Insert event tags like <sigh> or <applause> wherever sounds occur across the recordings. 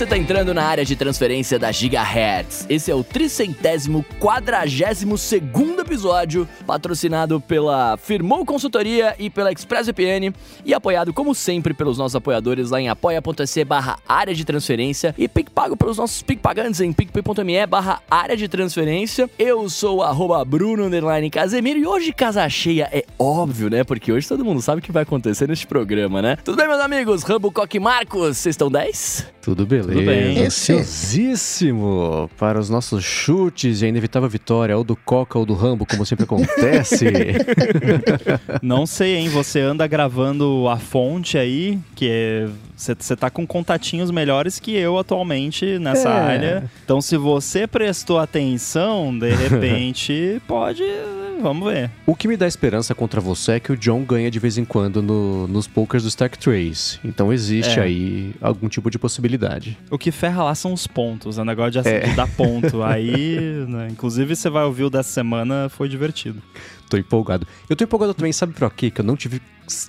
Você tá entrando na área de transferência da Gigahertz. Esse é o tricentésimo quadragésimo segundo episódio, patrocinado pela Firmou Consultoria e pela ExpressVPN e apoiado, como sempre, pelos nossos apoiadores lá em apoia.se barra área de transferência e PicPago pelos nossos PicPagantes em picpay.me barra área de transferência. Eu sou arroba Bruno Casemiro e hoje casa cheia é óbvio, né? Porque hoje todo mundo sabe o que vai acontecer neste programa, né? Tudo bem, meus amigos? Rambo, Coque Marcos, vocês estão 10? Tudo beleza. Tudo bem. Ansiosíssimo para os nossos chutes e a inevitável vitória, ou do Coca ou do Rambo, como sempre acontece. <laughs> Não sei, hein? Você anda gravando a fonte aí, que é você tá com contatinhos melhores que eu atualmente nessa é. área. Então, se você prestou atenção, de <laughs> repente, pode. Vamos ver. O que me dá esperança contra você é que o John ganha de vez em quando no, nos pokers do Stack Trace. Então, existe é. aí algum tipo de possibilidade. O que ferra lá são os pontos. O negócio de, é. de dar ponto. <laughs> aí, né, inclusive, você vai ouvir o dessa semana, foi divertido. Tô empolgado. Eu tô empolgado também, sabe pra quê? Que eu não tive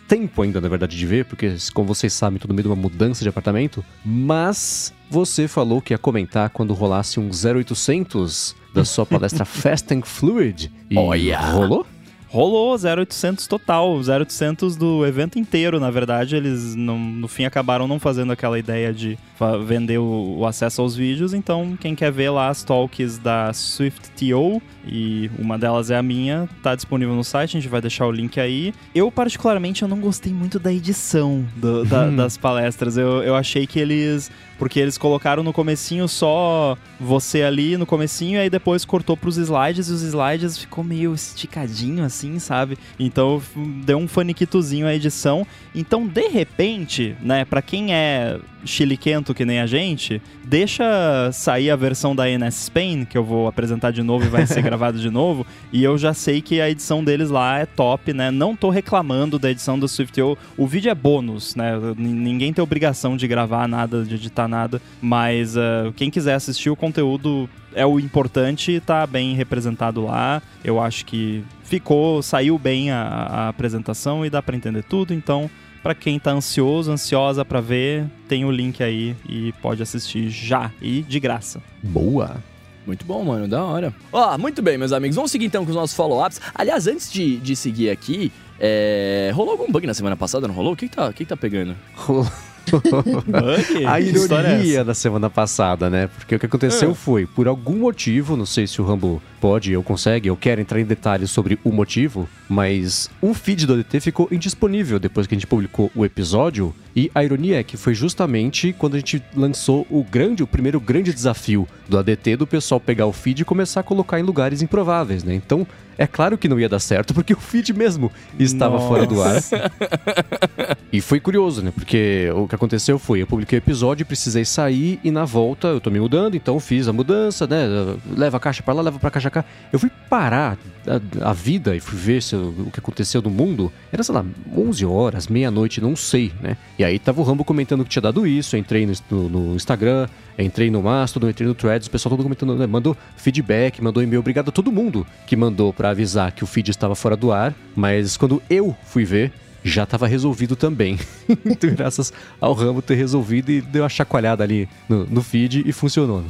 tempo ainda, na verdade, de ver, porque, como vocês sabem, tô no meio de uma mudança de apartamento. Mas você falou que ia comentar quando rolasse um 0800 da sua palestra <laughs> Fast and Fluid. E Olha. rolou? Rolou 0800 total, 0800 do evento inteiro, na verdade, eles no, no fim acabaram não fazendo aquela ideia de vender o, o, acesso aos vídeos, então quem quer ver lá as talks da SwiftTO, e uma delas é a minha, tá disponível no site, a gente vai deixar o link aí. Eu, particularmente, eu não gostei muito da edição do, da, <laughs> das palestras, eu, eu achei que eles porque eles colocaram no comecinho só você ali no comecinho e aí depois cortou pros slides e os slides ficou meio esticadinho assim, sabe? Então deu um faniquitozinho a edição. Então, de repente, né, para quem é chiliquento que nem a gente, deixa sair a versão da NS Spain, que eu vou apresentar de novo e vai ser <laughs> gravado de novo, e eu já sei que a edição deles lá é top, né? Não tô reclamando da edição do SwiftO. O vídeo é bônus, né? Ninguém tem obrigação de gravar nada, de editar nada, mas uh, quem quiser assistir o conteúdo é o importante, tá bem representado lá. Eu acho que ficou, saiu bem a, a apresentação e dá para entender tudo, então para quem tá ansioso, ansiosa para ver, tem o link aí e pode assistir já e de graça. Boa. Muito bom, mano, da hora. Ó, oh, muito bem, meus amigos. Vamos seguir então com os nossos follow-ups. Aliás, antes de, de seguir aqui, é... rolou algum bug na semana passada, não rolou? O que, que, tá, o que, que tá pegando? Rolou. <laughs> a ironia é da semana passada, né? Porque o que aconteceu é. foi, por algum motivo, não sei se o Rambo pode ou consegue, eu quero entrar em detalhes sobre o motivo, mas um feed do ADT ficou indisponível depois que a gente publicou o episódio. E a ironia é que foi justamente quando a gente lançou o grande, o primeiro grande desafio do ADT do pessoal pegar o feed e começar a colocar em lugares improváveis, né? Então, é claro que não ia dar certo, porque o feed mesmo estava Nossa. fora do ar. <laughs> e foi curioso, né? Porque o que aconteceu foi, eu publiquei o episódio, precisei sair e na volta eu tô me mudando, então fiz a mudança, né? Leva a caixa para lá, leva pra caixa cá. Eu fui parar a, a vida e fui ver se, o que aconteceu no mundo. Era, sei lá, 11 horas, meia-noite, não sei, né? E aí tava o Rambo comentando que tinha dado isso, entrei no, no, Instagram, entrei no Mastodon, entrei no Threads, o pessoal todo comentando, né? mandou feedback, mandou e-mail, obrigado a todo mundo que mandou para avisar que o feed estava fora do ar, mas quando eu fui ver, já estava resolvido também. <laughs> então, graças ao Rambo ter resolvido e deu uma chacoalhada ali no, no feed e funcionou.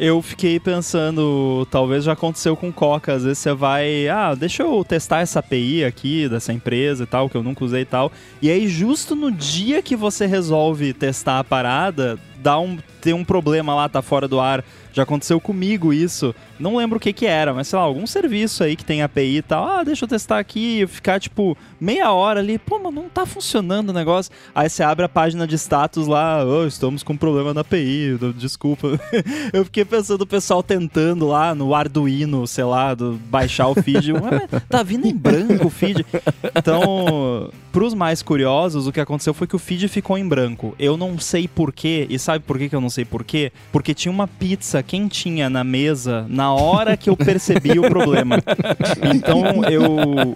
Eu fiquei pensando, talvez já aconteceu com Coca, às vezes você vai, ah, deixa eu testar essa API aqui dessa empresa e tal, que eu nunca usei e tal. E aí, justo no dia que você resolve testar a parada, dá um, tem um problema lá, tá fora do ar. Já aconteceu comigo isso. Não lembro o que que era, mas sei lá, algum serviço aí que tem API e tal. Ah, deixa eu testar aqui, ficar tipo meia hora ali. Pô, mas não tá funcionando o negócio. Aí você abre a página de status lá, oh, estamos com problema na API, desculpa. <laughs> eu fiquei pensando o pessoal tentando lá no Arduino, sei lá, do, baixar o feed. <laughs> tá vindo em branco o feed. Então, pros mais curiosos, o que aconteceu foi que o feed ficou em branco. Eu não sei porquê, e sabe por que eu não sei porquê? Porque tinha uma pizza quentinha na mesa na hora que eu percebi o problema. <laughs> Então eu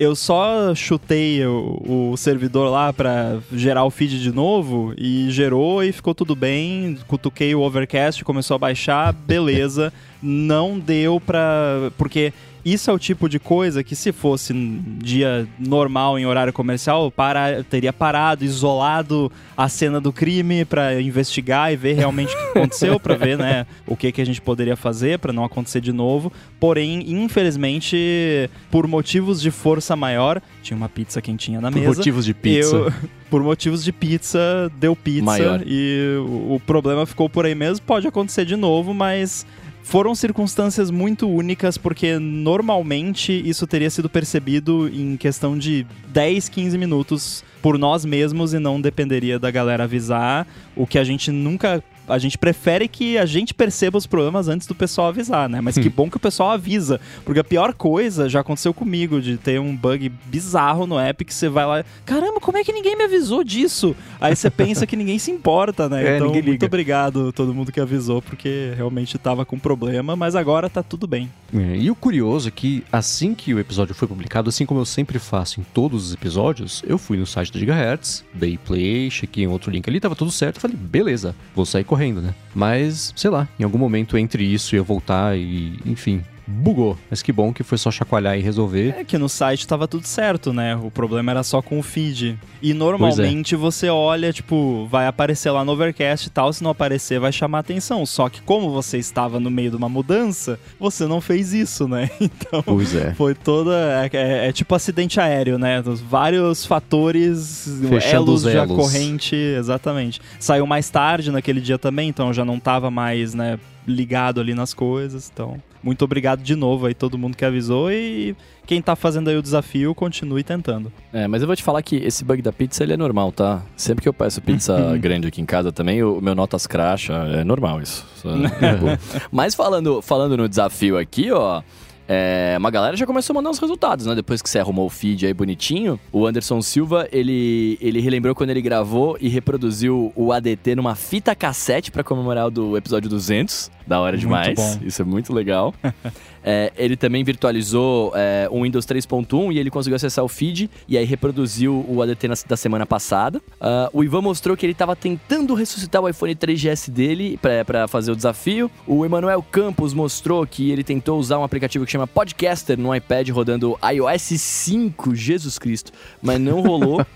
eu só chutei o, o servidor lá para gerar o feed de novo e gerou e ficou tudo bem. Cutuquei o overcast, começou a baixar, beleza. Não deu pra. Porque isso é o tipo de coisa que se fosse dia normal em horário comercial, para, teria parado, isolado a cena do crime para investigar e ver realmente o que aconteceu, para ver, né, o que que a gente poderia fazer para não acontecer de novo. Porém, infelizmente, por motivos de força maior, tinha uma pizza quentinha na por mesa. Por motivos de pizza. Eu, por motivos de pizza, deu pizza Maior. e o, o problema ficou por aí mesmo. Pode acontecer de novo, mas foram circunstâncias muito únicas, porque normalmente isso teria sido percebido em questão de 10, 15 minutos por nós mesmos e não dependeria da galera avisar, o que a gente nunca a gente prefere que a gente perceba os problemas antes do pessoal avisar, né? Mas que bom que o pessoal avisa. Porque a pior coisa já aconteceu comigo, de ter um bug bizarro no app que você vai lá. Caramba, como é que ninguém me avisou disso? Aí você pensa que ninguém se importa, né? <laughs> É, então, muito obrigado todo mundo que avisou, porque realmente tava com problema, mas agora tá tudo bem. É, e o curioso é que assim que o episódio foi publicado, assim como eu sempre faço em todos os episódios, eu fui no site da Gigahertz, dei play, chequei em outro link ali, tava tudo certo, falei, beleza, vou sair correndo, né? Mas, sei lá, em algum momento entre isso e eu voltar e, enfim, bugou. Mas que bom que foi só chacoalhar e resolver. É que no site tava tudo certo, né? O problema era só com o feed. E normalmente você olha, tipo, vai aparecer lá no Overcast e tal, se não aparecer vai chamar atenção. Só que como você estava no meio de uma mudança, você não fez isso, né? <laughs> Então Pois é. foi toda. É, é- é tipo acidente aéreo, né? Vários fatores, Fechando elos elos. corrente, exatamente. Saiu mais tarde naquele dia também, então já não tava mais, né, ligado ali nas coisas. Então, muito obrigado de novo aí todo mundo que avisou e quem tá fazendo aí o desafio, continue tentando. É, mas eu vou te falar que esse bug da pizza ele é normal, tá? Sempre que eu peço pizza <laughs> grande aqui em casa também, o meu notas cracha, é normal isso. Tipo, <laughs> mas falando, falando no desafio aqui, ó. é, uma galera já começou a mandar uns resultados, né? Depois que você arrumou o feed aí bonitinho, o Anderson Silva, ele, ele relembrou quando ele gravou e reproduziu o ADT numa fita cassete pra comemorar o do episódio 200. Da hora Muito demais. bom. Isso é muito legal. <laughs> É, ele também virtualizou é, um Windows 3.1 e ele conseguiu acessar o feed e aí reproduziu o ADT na- da semana passada. Ah, o Ivan mostrou que ele estava tentando ressuscitar o iPhone 3GS dele para fazer o desafio. O Emanuel Campos mostrou que ele tentou usar um aplicativo que chama Podcaster no iPad rodando iOS 5, Jesus Cristo, mas não rolou. <laughs>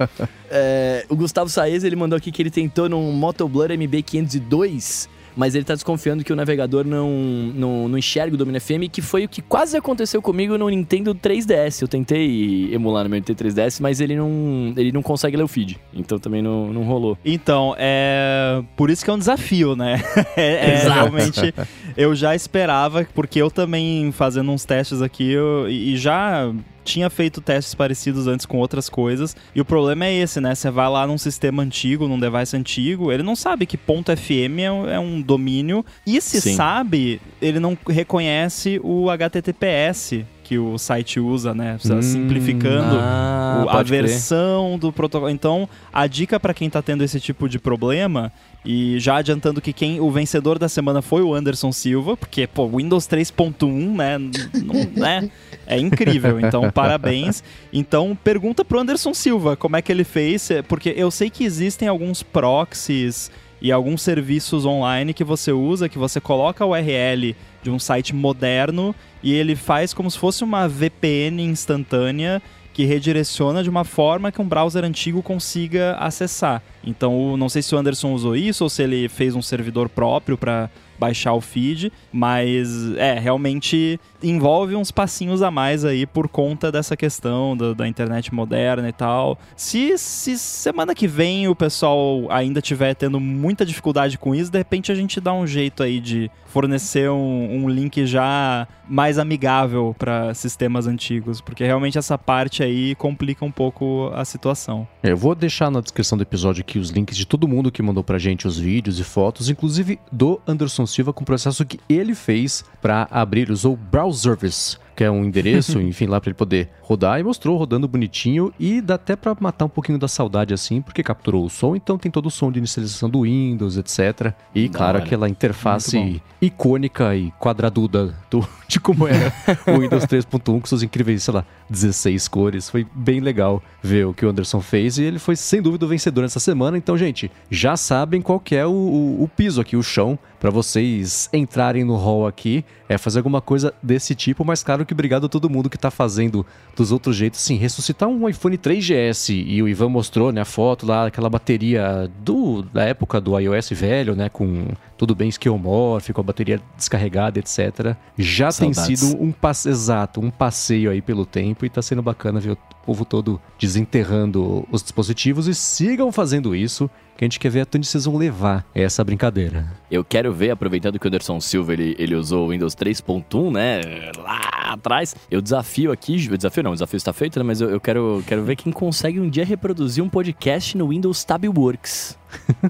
É, o Gustavo Saez ele mandou aqui que ele tentou num Motoblur MB502 mas ele tá desconfiando que o navegador não, não, não enxerga o Domínio FM, que foi o que quase aconteceu comigo no Nintendo 3DS. Eu tentei emular no meu Nintendo 3DS, mas ele não, ele não consegue ler o feed. Então também não, não rolou. Então, é. Por isso que é um desafio, né? <laughs> é, é, realmente. <laughs> Eu já esperava, porque eu também fazendo uns testes aqui, eu- e já tinha feito testes parecidos antes com outras coisas. E o problema é esse, né? Você vai lá num sistema antigo, num device antigo, ele não sabe que ponto FM é um, é um domínio. E se Sim. sabe, ele não reconhece o HTTPS que o site usa, né? Hum, Simplificando Ah, o- a pode crer. versão do protocolo. Então, a dica para quem tá tendo esse tipo de problema, e já adiantando que quem o vencedor da semana foi o Anderson Silva, porque, pô, Windows 3.1, né, não, né, é incrível. Então, <laughs> parabéns. Então, pergunta pro Anderson Silva como é que ele fez, é, porque eu sei que existem alguns proxies e alguns serviços online que você usa, que você coloca a URL de um site moderno e ele faz como se fosse uma VPN instantânea que redireciona de uma forma que um browser antigo consiga acessar. Então, não sei se o Anderson usou isso ou se ele fez um servidor próprio para baixar o feed, mas é, realmente envolve uns passinhos a mais aí por conta dessa questão da, da internet moderna e tal. Se, se semana que vem o pessoal ainda tiver tendo muita dificuldade com isso, de repente a gente dá um jeito aí de fornecer um, um link já mais amigável para sistemas antigos, porque realmente essa parte aí complica um pouco a situação. É, Eu vou deixar na descrição do episódio aqui os links de todo mundo que mandou pra gente os vídeos e fotos, inclusive do Anderson Silva com o processo que ele fez pra abrir, usou Browse Service, que é um endereço, <laughs> enfim, lá pra ele poder rodar e mostrou rodando bonitinho e dá até pra matar um pouquinho da saudade assim, porque capturou o som, então tem todo o som de inicialização do Windows, etc. E Da claro, hora. aquela interface icônica e quadraduda do, <laughs> de como era <laughs> o Windows 3.1 com seus incríveis, sei lá, 16 cores. Foi bem legal ver o que o Anderson fez e ele foi sem dúvida o vencedor nessa semana. Então, gente, já sabem qual que é o, o- o piso aqui, o chão, pra vocês entrarem no hall aqui, é fazer alguma coisa desse tipo, mas claro que obrigado a todo mundo que tá fazendo dos outros jeitos. Sim, ressuscitar um iPhone 3GS e o Ivan mostrou, né, a foto lá, aquela bateria do, da época do iOS velho, né, com tudo bem esquiomórfico, a bateria descarregada, etc. Já Saudades. tem sido um passe exato, um passeio aí pelo tempo e tá sendo bacana ver o povo todo desenterrando os dispositivos e sigam fazendo isso que a gente quer ver até onde vocês vão levar essa brincadeira. Eu quero ver, aproveitando que o Anderson Silva ele, ele usou o Windows 3.1, né, lá atrás, eu desafio aqui, desafio não, o desafio está feito, né, mas eu, eu quero, quero ver quem consegue um dia reproduzir um podcast no Windows Tabworks.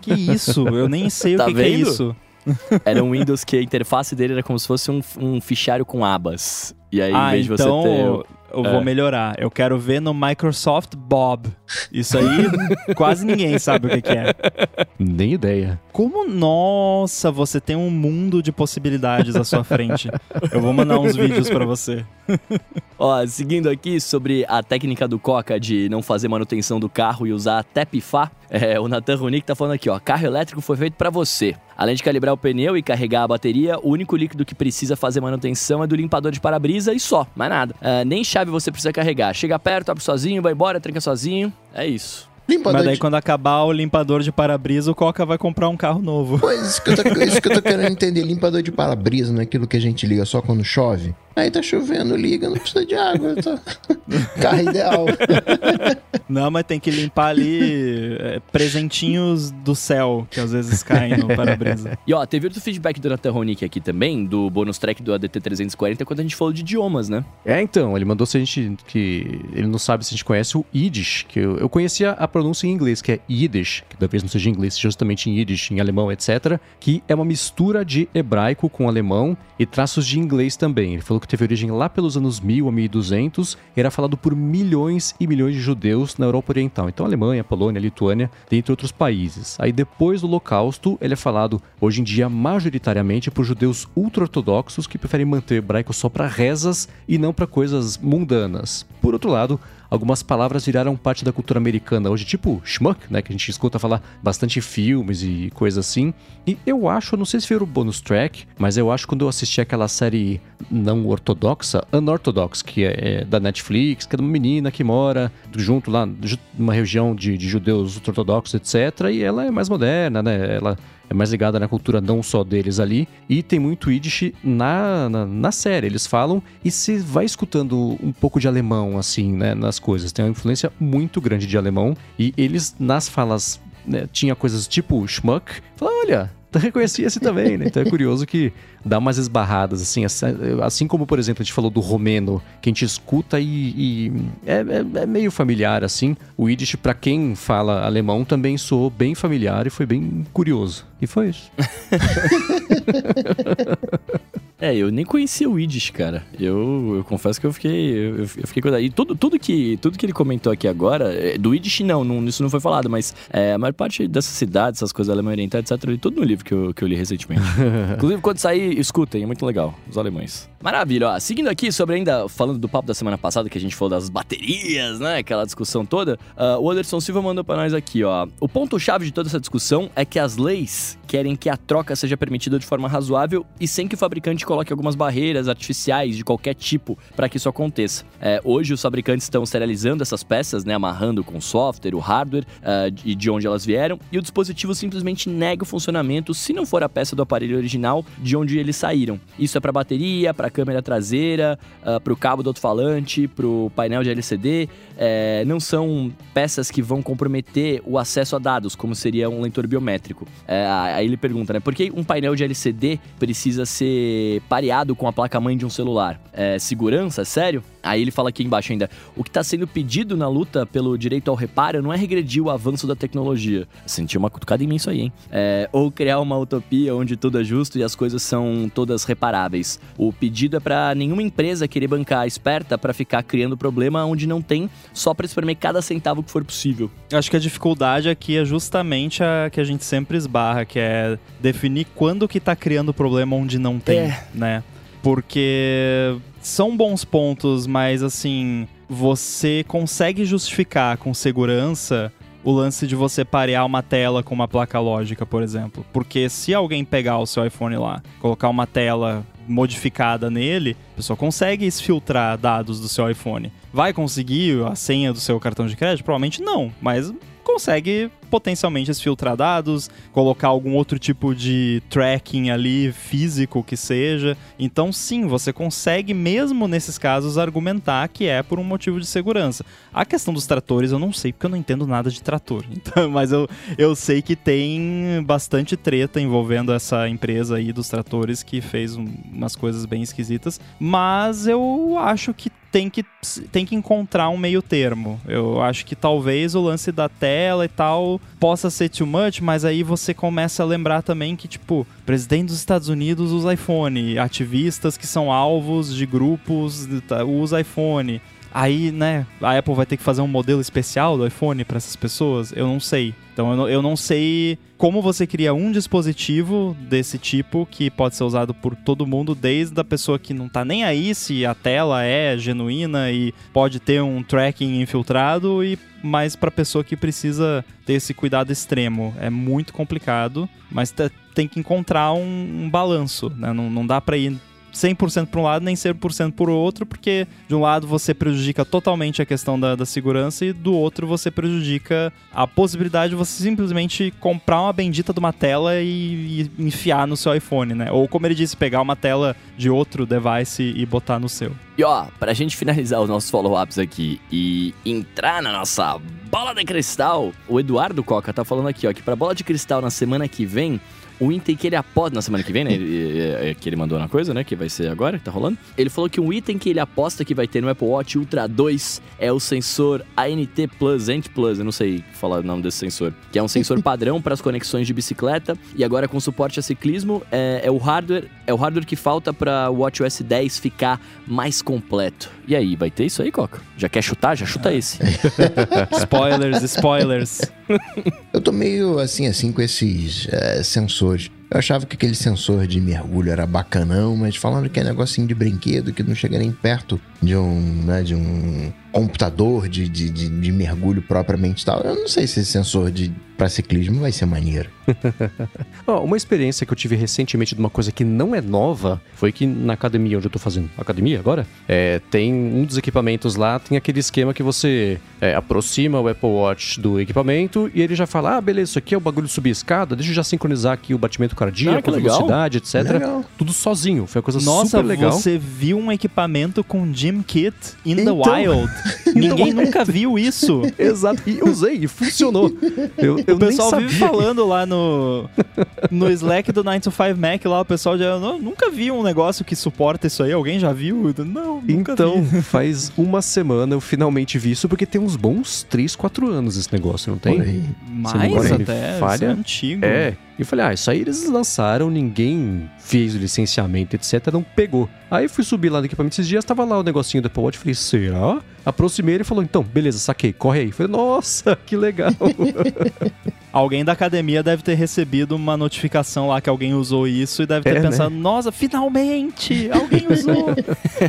Que isso? Eu nem sei tá o que, que é isso. Era um Windows que a interface dele era como se fosse um, um fichário com abas. E aí, ah, em vez então... de você ter eu é. vou melhorar. Eu quero ver no Microsoft Bob. Isso aí, <laughs> quase ninguém sabe o que, que, é. Nem ideia. Como, nossa, você tem um mundo de possibilidades à sua frente. Eu vou mandar uns vídeos para você. <laughs> Ó, seguindo aqui sobre a técnica do Coca de não fazer manutenção do carro e usar até pifar, é, o Nathan Ronick tá falando aqui, ó, carro elétrico foi feito para você. Além de calibrar o pneu e carregar a bateria, o único líquido que precisa fazer manutenção é do limpador de para-brisa e só, mais nada. Uh, nem chave você precisa carregar. Chega perto, abre sozinho, vai embora, tranca sozinho. É isso. Limpador Mas daí de... quando acabar o limpador de para-brisa, o Coca vai comprar um carro novo. Pois, isso que eu tô, isso que eu tô querendo entender. Limpador de para-brisa não é aquilo que a gente liga só quando chove? Aí tá chovendo, liga, não precisa de água. Tá... <laughs> Carro ideal. <laughs> Não, mas tem que limpar ali é, presentinhos do céu, que às vezes caem no para-brisa. E ó, teve outro feedback do Nathan Ronick aqui também, do bônus track do ADT340, quando a gente falou de idiomas, né? É, então, ele mandou se a gente. que Ele não sabe se a gente conhece o Yiddish, que eu, eu conhecia a pronúncia em inglês, que é Yiddish, que talvez não seja em inglês, justamente em Yiddish, em alemão, etc., que é uma mistura de hebraico com alemão e traços de inglês também. Ele falou que teve origem lá pelos anos 1000 a 1200 e era falado por milhões e milhões de judeus na Europa Oriental. Então, Alemanha, Polônia, Lituânia, dentre outros países. Aí, depois do Holocausto, ele é falado hoje em dia majoritariamente por judeus ultra-ortodoxos que preferem manter o hebraico só para rezas e não para coisas mundanas. Por outro lado, algumas palavras viraram parte da cultura americana hoje, tipo schmuck, né, que a gente escuta falar bastante em filmes e coisas assim. E eu acho, não sei se foi o bonus track, mas eu acho que quando eu assisti aquela série não ortodoxa, Unorthodox, que é, é da Netflix, que é de uma menina que mora junto lá numa região de, de judeus ortodoxos, etc. E ela é mais moderna, né? Ela é mais ligada na cultura não só deles ali. E tem muito Yiddish na, na, na, série. Eles falam e se vai escutando um pouco de alemão, assim, né, nas coisas. Tem uma influência muito grande de alemão. E eles, nas falas, né, tinha coisas tipo schmuck. Fala, olha, reconhecia esse também, né? Então é curioso que dá umas esbarradas, assim, assim como, por exemplo, a gente falou do romeno, que a gente escuta e, e é, é, é, meio familiar, assim. O Yiddish, para quem fala alemão, também soou bem familiar e foi bem curioso. E foi isso. <laughs> É, eu nem conhecia o Yiddish, cara. Eu, eu confesso que eu fiquei. Eu, eu fiquei cuidado. E tudo, tudo, que, tudo que ele comentou aqui agora, é, do Yiddish não, não, isso não foi falado, mas é, a maior parte dessas cidades, essas coisas alemã oriental, etc., eu li tudo no livro que eu, que eu li recentemente. <laughs> Inclusive, quando sair, escutem, é muito legal, os alemães. Maravilha, ó. Seguindo aqui sobre ainda, falando do papo da semana passada, que a gente falou das baterias, né? Aquela discussão toda. Uh, o Anderson Silva mandou pra nós aqui, ó. O ponto-chave de toda essa discussão é que as leis querem que a troca seja permitida de forma razoável e sem que o fabricante coloque algumas barreiras artificiais de qualquer tipo para que isso aconteça. É, hoje os fabricantes estão serializando essas peças, né, amarrando com o software, o hardware uh, e de onde elas vieram, e o dispositivo simplesmente nega o funcionamento se não for a peça do aparelho original de onde eles saíram. Isso é para bateria, para câmera traseira, uh, para o cabo do alto-falante, para o painel de LCD. É, não são peças que vão comprometer o acesso a dados, como seria um leitor biométrico. É, aí ele pergunta, né, por que um painel de LCD precisa ser pareado com a placa-mãe de um celular. É, segurança? Sério? Aí ele fala aqui embaixo ainda: o que está sendo pedido na luta pelo direito ao reparo não é regredir o avanço da tecnologia. Senti uma cutucada imensa aí, hein? É, ou criar uma utopia onde tudo é justo e as coisas são todas reparáveis. O pedido é para nenhuma empresa querer bancar esperta para ficar criando problema onde não tem, só para espremer cada centavo que for possível. Acho que a dificuldade aqui é justamente a que a gente sempre esbarra, que é definir quando que tá criando problema onde não tem, é. né? Porque são bons pontos, mas assim, você consegue justificar com segurança o lance de você parear uma tela com uma placa lógica, por exemplo. Porque se alguém pegar o seu iPhone lá, colocar uma tela modificada nele, a pessoa consegue exfiltrar dados do seu iPhone. Vai conseguir a senha do seu cartão de crédito? Provavelmente não, mas consegue potencialmente filtrar dados, colocar algum outro tipo de tracking ali físico que seja. Então, sim, você consegue mesmo nesses casos argumentar que é por um motivo de segurança. A questão dos tratores eu não sei porque eu não entendo nada de trator. <laughs> Então, mas eu, eu sei que tem bastante treta envolvendo essa empresa aí dos tratores que fez um, umas coisas bem esquisitas, mas eu acho que tem que, tem que encontrar um meio termo. Eu acho que talvez o lance da tela e tal possa ser too much, mas aí você começa a lembrar também que, tipo, presidente dos Estados Unidos usa iPhone, ativistas que são alvos de grupos usa iPhone. Aí, né, a Apple vai ter que fazer um modelo especial do iPhone para essas pessoas? Eu não sei. Então eu não, eu não sei como você cria um dispositivo desse tipo que pode ser usado por todo mundo, desde a pessoa que não tá nem aí se a tela é genuína e pode ter um tracking infiltrado e mais para pessoa que precisa ter esse cuidado extremo. É muito complicado, mas tem que encontrar um, um balanço, né? Não, não dá para ir 100% para um lado nem 100% para o outro, porque de um lado você prejudica totalmente a questão da, da, segurança e do outro você prejudica a possibilidade de você simplesmente comprar uma bendita de uma tela e, e enfiar no seu iPhone, né? Ou como ele disse, pegar uma tela de outro device e botar no seu. E ó, pra gente finalizar os nossos follow-ups aqui e entrar na nossa bola de cristal, o Eduardo Coca tá falando aqui, ó, que pra bola de cristal na semana que vem o item que ele aposta na semana que vem, né? Ele, que ele mandou na coisa, né? Que vai ser agora, que tá rolando. Ele falou que um item que ele aposta que vai ter no Apple Watch Ultra 2 é o sensor ANT Plus, ANT Plus, eu não sei falar o nome desse sensor, que é um sensor <laughs> padrão para as conexões de bicicleta e agora com suporte a ciclismo é, é o hardware, é o hardware que falta para o WatchOS 10 ficar mais completo. E aí, vai ter isso aí, Coca? Já quer chutar? Já chuta esse. <laughs> spoilers, spoilers. <laughs> Eu tô meio assim, assim, com esses é, sensores. Eu achava que aquele sensor de mergulho era bacanão, mas falando que é negocinho de brinquedo que não chega nem perto de um, né, de um computador de, de, de, de mergulho propriamente tal. Eu não sei se esse sensor de para ciclismo vai ser maneiro. <laughs> oh, uma experiência que eu tive recentemente de uma coisa que não é nova foi que na academia onde eu tô fazendo academia agora, é, tem um dos equipamentos lá, tem aquele esquema que você é, aproxima o Apple Watch do equipamento e ele já fala: ah, beleza, isso aqui é o bagulho de subir escada, deixa eu já sincronizar aqui o batimento cardíaco, ah, velocidade, etc. Legal. Tudo sozinho. Foi uma coisa Nossa, super legal. Você viu um equipamento com Kit in então... the wild. <laughs> Ninguém nunca viu isso. <laughs> Exato. E usei e funcionou. Eu, eu o pessoal vive falando lá no, no Slack do 9 to 5 Mac lá, o pessoal já não, nunca viu um negócio que suporta isso aí. Alguém já viu? Não, nunca Então, vi. <laughs> faz uma semana eu finalmente vi isso, porque tem uns bons 3, 4 anos esse negócio, não tem? Mais até, falha. é antigo. É, e falei, ah, isso aí eles lançaram, ninguém fez o licenciamento, etc, não pegou. Aí fui subir lá no equipamento esses dias, tava lá o negocinho do Apple Watch, falei, será? Aproximei ele e falou, então, beleza, saquei, corre aí. Falei, nossa, <laughs> que legal. <laughs> alguém da academia deve ter recebido uma notificação lá que alguém usou isso e deve ter é, né? pensado, né? nossa, finalmente, alguém <laughs> usou.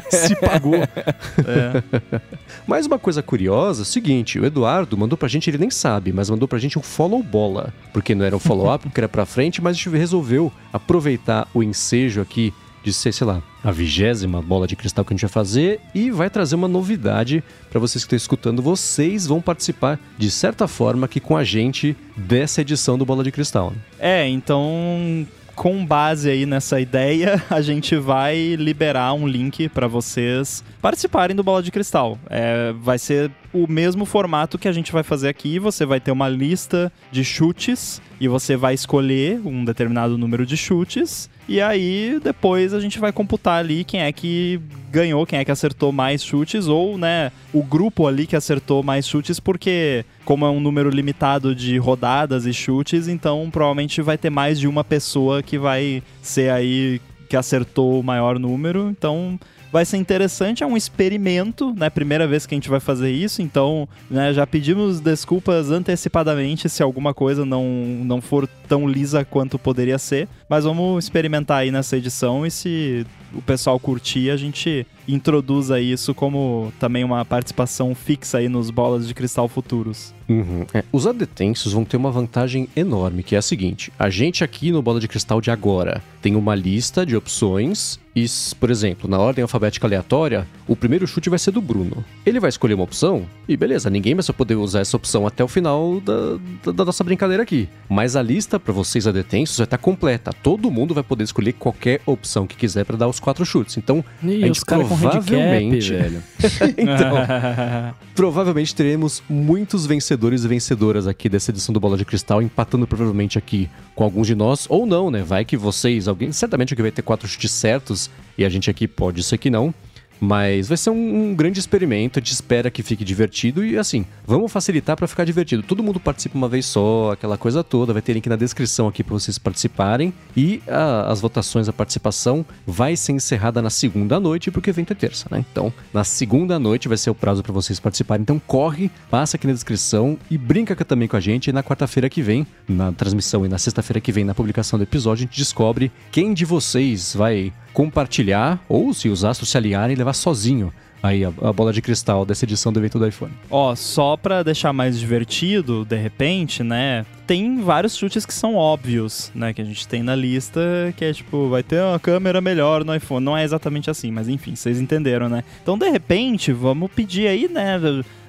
Se pagou. É. Mais uma coisa curiosa, é seguinte, o Eduardo mandou pra gente, ele nem sabe, mas mandou pra gente um follow bola, porque não era um follow-up, porque era pra frente, mas a gente resolveu aproveitar o ensejo aqui de ser, sei lá, a vigésima bola de cristal que a gente vai fazer e vai trazer uma novidade para vocês que estão escutando. Vocês vão participar de certa forma aqui com a gente dessa edição do Bola de Cristal. Né? É, então com base aí nessa ideia, <laughs> a gente vai liberar um link para vocês participarem do Bola de Cristal. É, vai ser o mesmo formato que a gente vai fazer aqui. Você vai ter uma lista de chutes e você vai escolher um determinado número de chutes. E aí depois a gente vai computar ali quem é que ganhou, quem é que acertou mais chutes, ou né, o grupo ali que acertou mais chutes, porque como é um número limitado de rodadas e chutes, então provavelmente vai ter mais de uma pessoa que vai ser aí que acertou o maior número. Então vai ser interessante, é um experimento, né? Primeira vez que a gente vai fazer isso, então né, já pedimos desculpas antecipadamente se alguma coisa não, não for tão lisa quanto poderia ser, mas vamos experimentar aí nessa edição e se o pessoal curtir, a gente introduz isso como também uma participação fixa aí nos bolas de cristal futuros. Uhum. É, os adetensos vão ter uma vantagem enorme, que é a seguinte: a gente aqui no Bola de Cristal de agora tem uma lista de opções e, por exemplo, na ordem alfabética aleatória, o primeiro chute vai ser do Bruno. Ele vai escolher uma opção e beleza, ninguém vai só poder usar essa opção até o final da, da, da nossa brincadeira aqui. Mas a lista para vocês adetensos vai estar completa. Todo mundo vai poder escolher qualquer opção que quiser para dar os quatro chutes. Então, Ih, a gente provavelmente. velho. <laughs> então, <laughs> provavelmente teremos muitos vencedores e vencedoras aqui dessa edição do Bola de Cristal, empatando provavelmente aqui com alguns de nós, ou não, né? Vai que vocês, alguém, certamente aqui vai ter quatro chutes certos e a gente aqui pode ser que não. Mas vai ser um, um, grande experimento, gente espera que fique divertido e assim, vamos facilitar para ficar divertido. Todo mundo participa uma vez só, aquela coisa toda, vai ter link na descrição aqui para vocês participarem e a, as votações, a participação vai ser encerrada na segunda noite, porque o evento é terça, né? Então, na segunda noite vai ser o prazo para vocês participarem. Então, corre, passa aqui na descrição e brinca também com a gente. E na quarta-feira que vem, na transmissão e na sexta-feira que vem, na publicação do episódio, a gente descobre quem de vocês vai compartilhar ou se os astros se aliarem, levar sozinho aí a, a, bola de cristal dessa edição do evento do iPhone. Ó, só pra deixar mais divertido, de repente, né? Tem vários chutes que são óbvios, né? Que a gente tem na lista, que é tipo, vai ter uma câmera melhor no iPhone. Não é exatamente assim, mas enfim, vocês entenderam, né? Então, de repente, vamos pedir aí, né?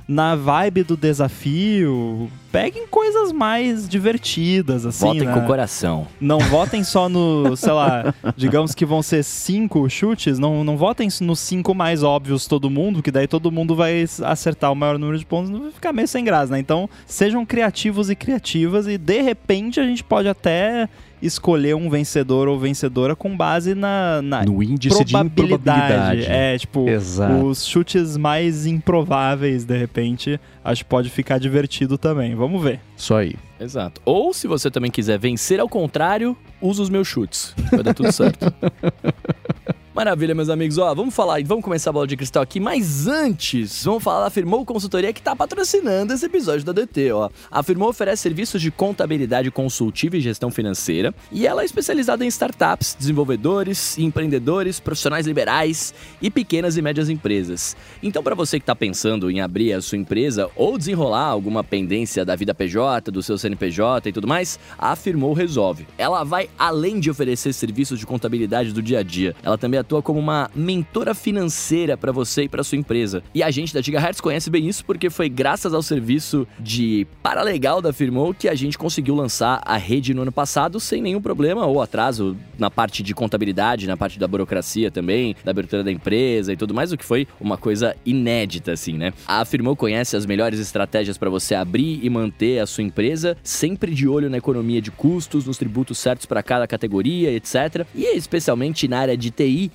Na vibe do desafio, peguem coisas mais divertidas, assim. Votem né? com o coração. Não <laughs> votem só no, sei lá, digamos que vão ser cinco chutes, não, não votem nos cinco mais óbvios todo mundo, que daí todo mundo vai acertar o maior número de pontos, não vai ficar meio sem graça, né? Então, sejam criativos e criativas e de repente a gente pode até escolher um vencedor ou vencedora com base na, na no índice probabilidade. de improbabilidade. É, tipo, Exato. os chutes mais improváveis, de repente, acho que pode ficar divertido também. Vamos ver. Isso aí. Exato. Ou se você também quiser vencer ao contrário, usa os meus chutes. Vai dar tudo certo. <laughs> Maravilha, meus amigos. Ó, vamos falar, vamos começar a bola de cristal aqui, mas antes, vamos falar da Afirmou Consultoria que está patrocinando esse episódio da DT, ó. A Afirmou oferece serviços de contabilidade consultiva e gestão financeira, e ela é especializada em startups, desenvolvedores, empreendedores, profissionais liberais e pequenas e médias empresas. Então, para você que está pensando em abrir a sua empresa ou desenrolar alguma pendência da vida PJ, do seu CNPJ e tudo mais, a Afirmou resolve. Ela vai além de oferecer serviços de contabilidade do dia a dia, ela também atua como uma mentora financeira para você e para sua empresa. E a gente da Gigahertz conhece bem isso porque foi graças ao serviço de paralegal da Firmou que a gente conseguiu lançar a rede no ano passado sem nenhum problema ou atraso na parte de contabilidade, na parte da burocracia também, da abertura da empresa e tudo mais, o que foi uma coisa inédita assim, né? A Firmou conhece as melhores estratégias para você abrir e manter a sua empresa, sempre de olho na economia de custos, nos tributos certos para cada categoria, etc. E especialmente na área de TI,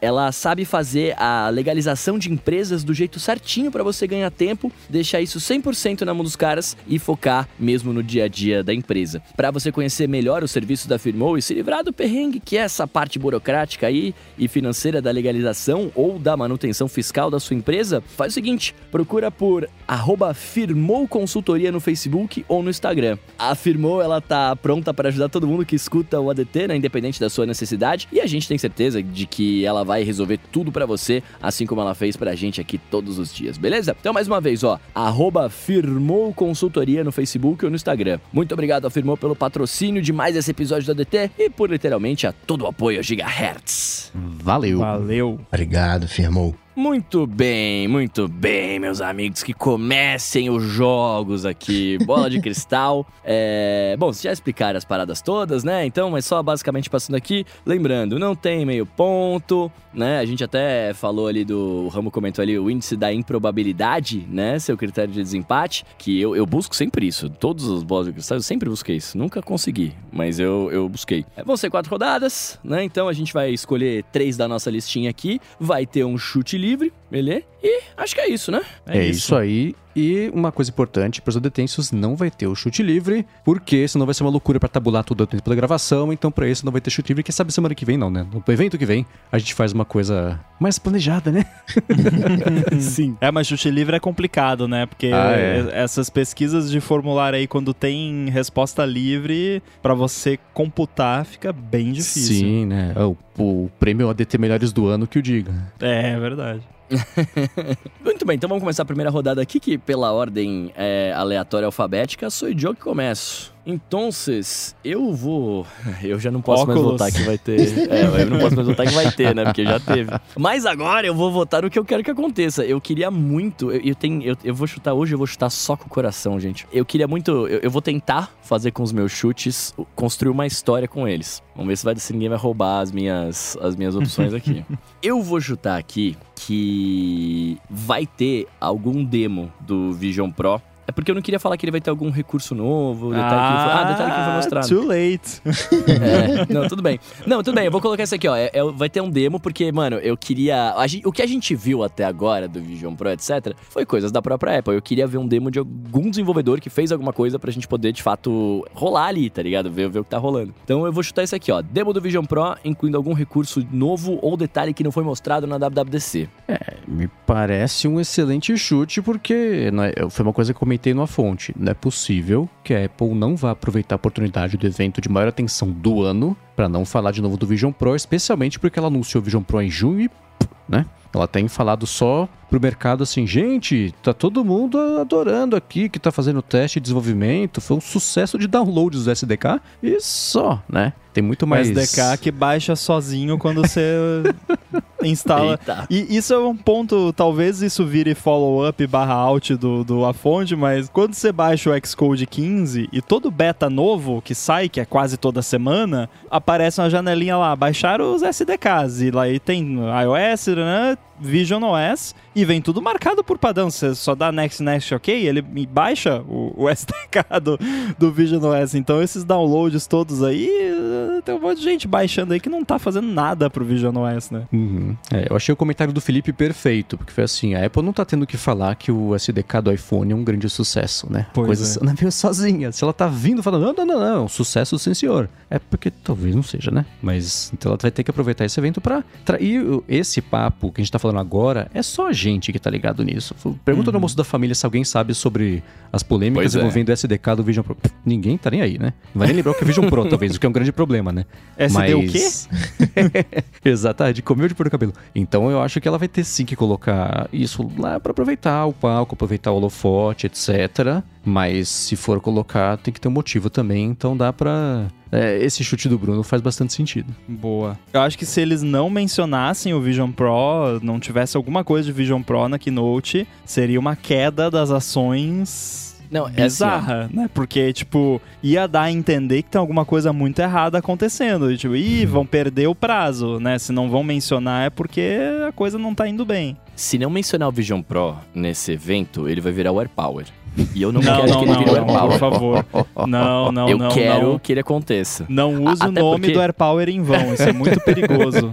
ela sabe fazer a legalização de empresas do jeito certinho para você ganhar tempo, deixar isso 100% na mão dos caras e focar mesmo no dia a dia da empresa. Para você conhecer melhor o serviço da Firmou e se livrar do perrengue que é essa parte burocrática aí e financeira da legalização ou da manutenção fiscal da sua empresa, faz o seguinte, procura por Firmou Consultoria no Facebook ou no Instagram. A Firmou, ela tá pronta para ajudar todo mundo que escuta o ADT, né, independente da sua necessidade, e a gente tem certeza de que ela vai resolver tudo para você, assim como ela fez pra gente aqui todos os dias, beleza? Então, mais uma vez, ó, arroba Firmou Consultoria no Facebook ou no Instagram. Muito obrigado, Afirmou, pelo patrocínio de mais esse episódio da DT e por literalmente a todo o apoio a Gigahertz. Valeu. Valeu. Obrigado, Firmou. Muito bem, muito bem, meus amigos, que comecem os jogos aqui. Bola de cristal. <laughs> É... Bom, vocês já explicaram as paradas todas, né? Então, mas só basicamente passando aqui. Lembrando, não tem meio ponto, né? A gente até falou ali do. O Ramo comentou ali o índice da improbabilidade, né? Seu critério de desempate. Que eu, eu busco sempre isso. Todos os bolas de cristal eu sempre busquei isso. Nunca consegui, mas eu, eu busquei. É, vão ser quatro rodadas, né? Então a gente vai escolher três da nossa listinha aqui. Vai ter um chute livre, beleza? E acho que é isso, né? É, é isso. isso aí. E uma coisa importante, para os detensos não vai ter o chute livre, porque senão vai ser uma loucura para tabular tudo o tempo da gravação, então para isso não vai ter chute livre, quem sabe semana que vem não, né? No evento que vem, a gente faz uma coisa mais planejada, né? <laughs> Sim. É, mas chute livre é complicado, né? Porque ah, é. essas pesquisas de formulário aí, quando tem resposta livre, para você computar, fica bem difícil. Sim, né? O, o prêmio ADT Melhores do Ano que o diga. É, é verdade. <laughs> Muito bem, então vamos começar a primeira rodada aqui, que pela ordem é, aleatória alfabética, sou eu que começo. Então, eu vou. <laughs> Eu já não posso Óculos. mais votar que vai ter. <laughs> É, eu não posso mais votar que vai ter, né? Porque já teve. Mas agora eu vou votar o que eu quero que aconteça. Eu queria muito. Eu, eu tenho. Eu, eu, vou chutar hoje, eu vou chutar só com o coração, gente. Eu queria muito. Eu, eu, vou tentar fazer com os meus chutes, construir uma história com eles. Vamos ver se, vai, se ninguém vai roubar as minhas, as minhas opções aqui. <laughs> eu vou chutar aqui que vai ter algum demo do Vision Pro é porque eu não queria falar que ele vai ter algum recurso novo, detalhe ah, que não foi, ah, detalhe que não foi ah, mostrado. Too late. É, não, tudo bem. Não, tudo bem, eu vou colocar isso aqui, ó. É, é, vai ter um demo, porque, mano, eu queria. o que a gente viu até agora do Vision Pro, etc., foi coisas da própria Apple. Eu queria ver um demo de algum desenvolvedor que fez alguma coisa pra gente poder, de fato, rolar ali, tá ligado? Ver, ver o que tá rolando. Então eu vou chutar isso aqui, ó. Demo do Vision Pro, incluindo algum recurso novo ou detalhe que não foi mostrado na WWDC. É, me parece um excelente chute, porque é, foi uma coisa que eu comentei numa fonte. Não é possível que a Apple não vá aproveitar a oportunidade do evento de maior atenção do ano para não falar de novo do Vision Pro, especialmente porque ela anunciou o Vision Pro em junho e, né? Ela tem falado só pro mercado assim, gente, tá todo mundo adorando aqui que tá fazendo teste de desenvolvimento, foi um sucesso de downloads do SDK e só, né? Tem muito mais. SDK que baixa sozinho quando você <laughs> instala. Eita. E isso é um ponto, talvez isso vire follow-up barra out do, do Afonde, mas quando você baixa o Xcode 15 e todo beta novo que sai, que é quase toda semana, aparece uma janelinha lá, baixar os SDKs. E lá aí tem iOS, né? Vision OS e vem tudo marcado por padrão. Você só dá next, next, ok, ele baixa o, o <laughs> SDK do, do Vision OS. Então esses downloads todos aí, tem um monte de gente baixando aí que não tá fazendo nada pro Vision OS, né? Uhum. É, eu achei o comentário do Felipe perfeito, porque foi assim, a Apple não tá tendo que falar que o SDK do iPhone é um grande sucesso, né? Pois Coisa é. anda meio sozinha. Se ela tá vindo falando, não, não, não, não, sucesso sim senhor. É porque talvez não seja, né? Mas então ela vai ter que aproveitar esse evento pra... trair esse papo que a gente tá falando agora é só gente que tá ligado nisso. Pergunta uhum. no almoço da família se alguém sabe sobre as polêmicas pois é. envolvendo é. o SDK do Vision Pro. Ninguém tá nem aí, né? Não vai nem lembrar o que é Vision Pro, <laughs> talvez, o que é um grande problema, né? SD Mas... o quê? <laughs> Exatamente, comeu de pôr o cabelo. Então eu acho que ela vai ter sim que colocar isso lá para aproveitar o palco, aproveitar o holofote, etc. Mas se for colocar, tem que ter um motivo também, então dá pra. É, esse chute do Bruno faz bastante sentido. Boa. Eu acho que se eles não mencionassem o Vision Pro, não tivesse alguma coisa de Vision Pro na Keynote, seria uma queda das ações não, é bizarra, assim, né? Porque, tipo, ia dar a entender que tem alguma coisa muito errada acontecendo. E, tipo, ih, vão perder o prazo, né? Se não vão mencionar é porque a coisa não tá indo bem. Se não mencionar o Vision Pro nesse evento, ele vai virar o AirPower. E eu não, não quero não, que ele vire não, Power. Por favor. Não, <laughs> não, eu não. Eu quero que ele aconteça. Não use o nome porque... do Air Power em vão. Isso é muito <laughs> perigoso.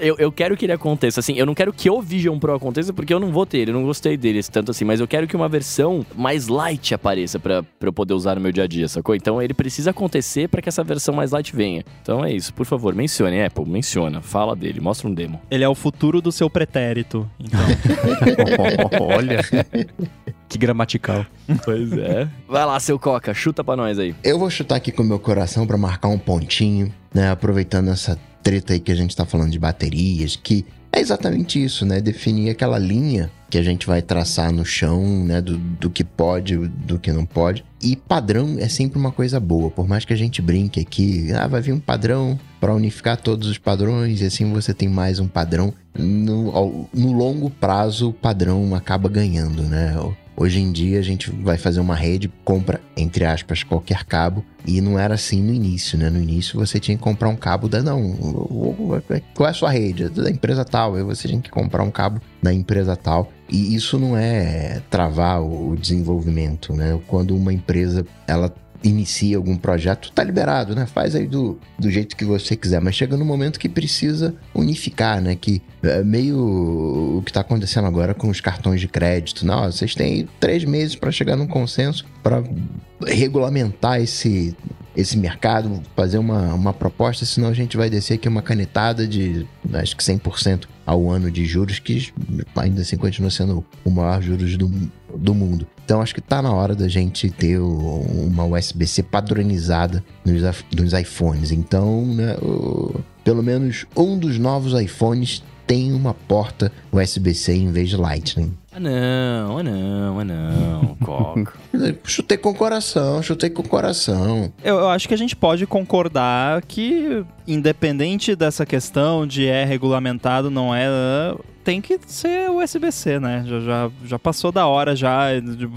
Eu, eu quero que ele aconteça. Assim, eu não quero que o Vision Pro aconteça porque eu não vou ter ele. Eu não gostei dele tanto assim. Mas eu quero que uma versão mais light apareça pra, pra eu poder usar no meu dia a dia, sacou? Então ele precisa acontecer para que essa versão mais light venha. Então é isso. Por favor, mencione, Apple. Menciona. Fala dele. Mostra um demo. Ele é o futuro do seu pretérito. Então. <laughs> Olha. Que gramatical. Pois é. Vai lá, seu Coca, chuta pra nós aí. Eu vou chutar aqui com o meu coração para marcar um pontinho, né? Aproveitando essa treta aí que a gente tá falando de baterias, que é exatamente isso, né? Definir aquela linha que a gente vai traçar no chão, né? Do, do que pode, do que não pode. E padrão é sempre uma coisa boa, por mais que a gente brinque aqui, ah, vai vir um padrão para unificar todos os padrões e assim você tem mais um padrão. No, no longo prazo, o padrão acaba ganhando, né? Hoje em dia a gente vai fazer uma rede, compra, entre aspas, qualquer cabo. E não era assim no início, né? No início você tinha que comprar um cabo da. Não, qual é a sua rede? Da empresa tal. Aí você tinha que comprar um cabo da empresa tal. E isso não é travar o desenvolvimento, né? Quando uma empresa ela inicia algum projeto, tá liberado, né? Faz aí do, do jeito que você quiser, mas chega no momento que precisa unificar, né? Que é meio o que tá acontecendo agora com os cartões de crédito. Não, vocês têm três meses para chegar num consenso para regulamentar esse esse mercado, fazer uma, uma proposta, senão a gente vai descer aqui uma canetada de acho que 100% ao ano de juros, que ainda assim continua sendo o maior juros do, do mundo. Então acho que está na hora da gente ter uma USB-C padronizada nos, nos iPhones. Então, né, o, pelo menos um dos novos iPhones tem uma porta USB-C em vez de Lightning. Ah não, ah não, ah não, <laughs> Coco. chutei com o coração, chutei com o coração. Eu, eu, acho que a gente pode concordar que, independente dessa questão de é regulamentado, não é, tem que ser USB-C, né? Já, já, já, passou da hora, já.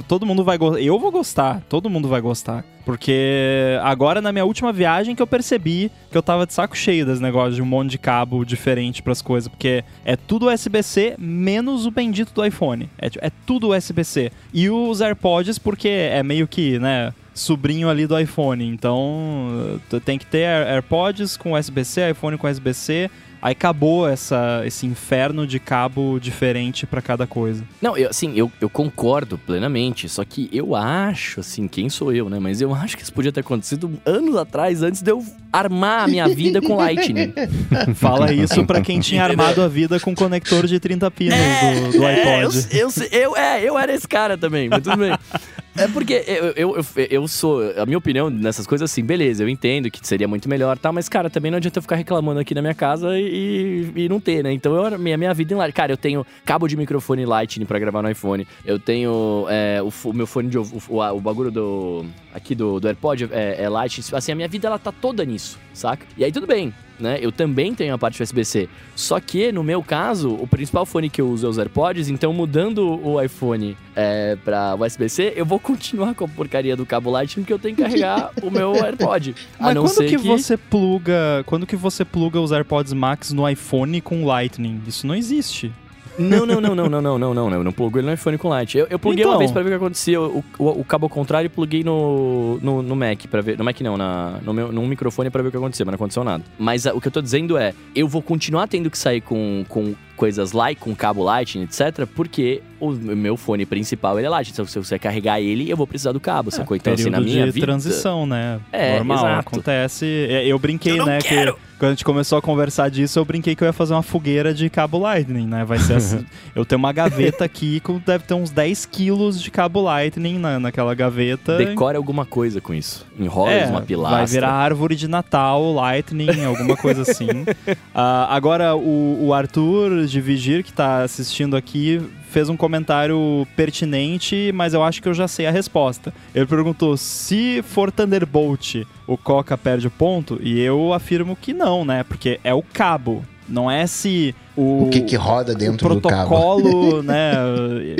Todo mundo vai gostar. Eu vou gostar, todo mundo vai gostar. Porque agora, na minha última viagem, que eu percebi que eu tava de saco cheio das negócios de um monte de cabo diferente pras coisas. Porque é tudo USB-C, menos o bendito do iPhone. É, é tudo USB-C. E os AirPods, porque é meio que, né? sobrinho ali do iPhone. Então, tem que ter AirPods com USB-C, iPhone com USB-C, Aí acabou essa, esse inferno de cabo diferente para cada coisa. Não, eu, assim, eu, eu concordo plenamente. Só que eu acho, assim, quem sou eu, né? Mas eu <laughs> acho que isso podia ter acontecido anos atrás, antes de eu armar a minha vida com Lightning. <laughs> Fala isso para quem tinha armado a vida com conector de 30 pinos é, do, do é, iPod. Eu, eu, eu, é, eu era esse cara também, mas tudo bem. <laughs> É porque eu, eu, eu, eu, sou. A minha opinião nessas coisas, assim, beleza, eu entendo que seria muito melhor, tá? Mas, cara, também não adianta eu ficar reclamando aqui na minha casa e, e não ter, né? Então, eu, minha, minha vida em Lightning. Cara, eu tenho cabo de microfone Lightning pra gravar no iPhone. Eu tenho é, o, o, meu fone de o, o bagulho do. Aqui do, do AirPod é, é. Assim, a minha vida ela tá toda nisso, saca? E aí tudo bem né? Eu também tenho a parte USB-C. Só que, no meu caso, o principal fone que eu uso é os AirPods, então mudando o iPhone é, pra USB-C, eu vou <laughs> continuar com a porcaria do cabo Lightning que eu tenho que carregar o meu <laughs> AirPod. Mas quando que, que, você pluga. Quando que você pluga os AirPods Max no iPhone com Lightning? Isso não existe. Não, não, não, não, não, não, não, não, não. Eu não pluguei ele no iPhone com Light. Eu, eu pluguei então. uma vez pra ver o que acontecia. O, o, o cabo ao contrário pluguei no, no, no, Mac para ver. No Mac não, na, no meu, num microfone pra ver o que acontecia, mas não aconteceu nada. Mas a, o que eu tô dizendo é, eu vou continuar tendo que sair com, com coisas like, com cabo Lightning, etc, porque o meu fone principal ele é Lightning. Então, se você carregar ele, eu vou precisar do cabo, é, sacou? Então, assim, na minha de vida... transição, né? É, Normal, exato. acontece. É, eu brinquei, eu né, quero. que quando a gente começou a conversar disso, eu brinquei que eu ia fazer uma fogueira de cabo Lightning, né? Vai ser assim. <laughs> eu tenho uma gaveta aqui com deve ter uns 10 quilos de cabo Lightning na, naquela gaveta. Decore alguma coisa com isso. Enrola é, uma pilastra. Vai virar árvore de Natal, Lightning, alguma coisa assim. uh, <laughs> agora, o, o Arthur de Vigir, que está assistindo aqui, fez um comentário pertinente, mas eu acho que eu já sei a resposta. Ele perguntou: se for Thunderbolt, o Coca perde o ponto? E eu afirmo que não, né? Porque é o cabo. Não é se o, o que, que roda dentro do cabo. protocolo, <laughs> né?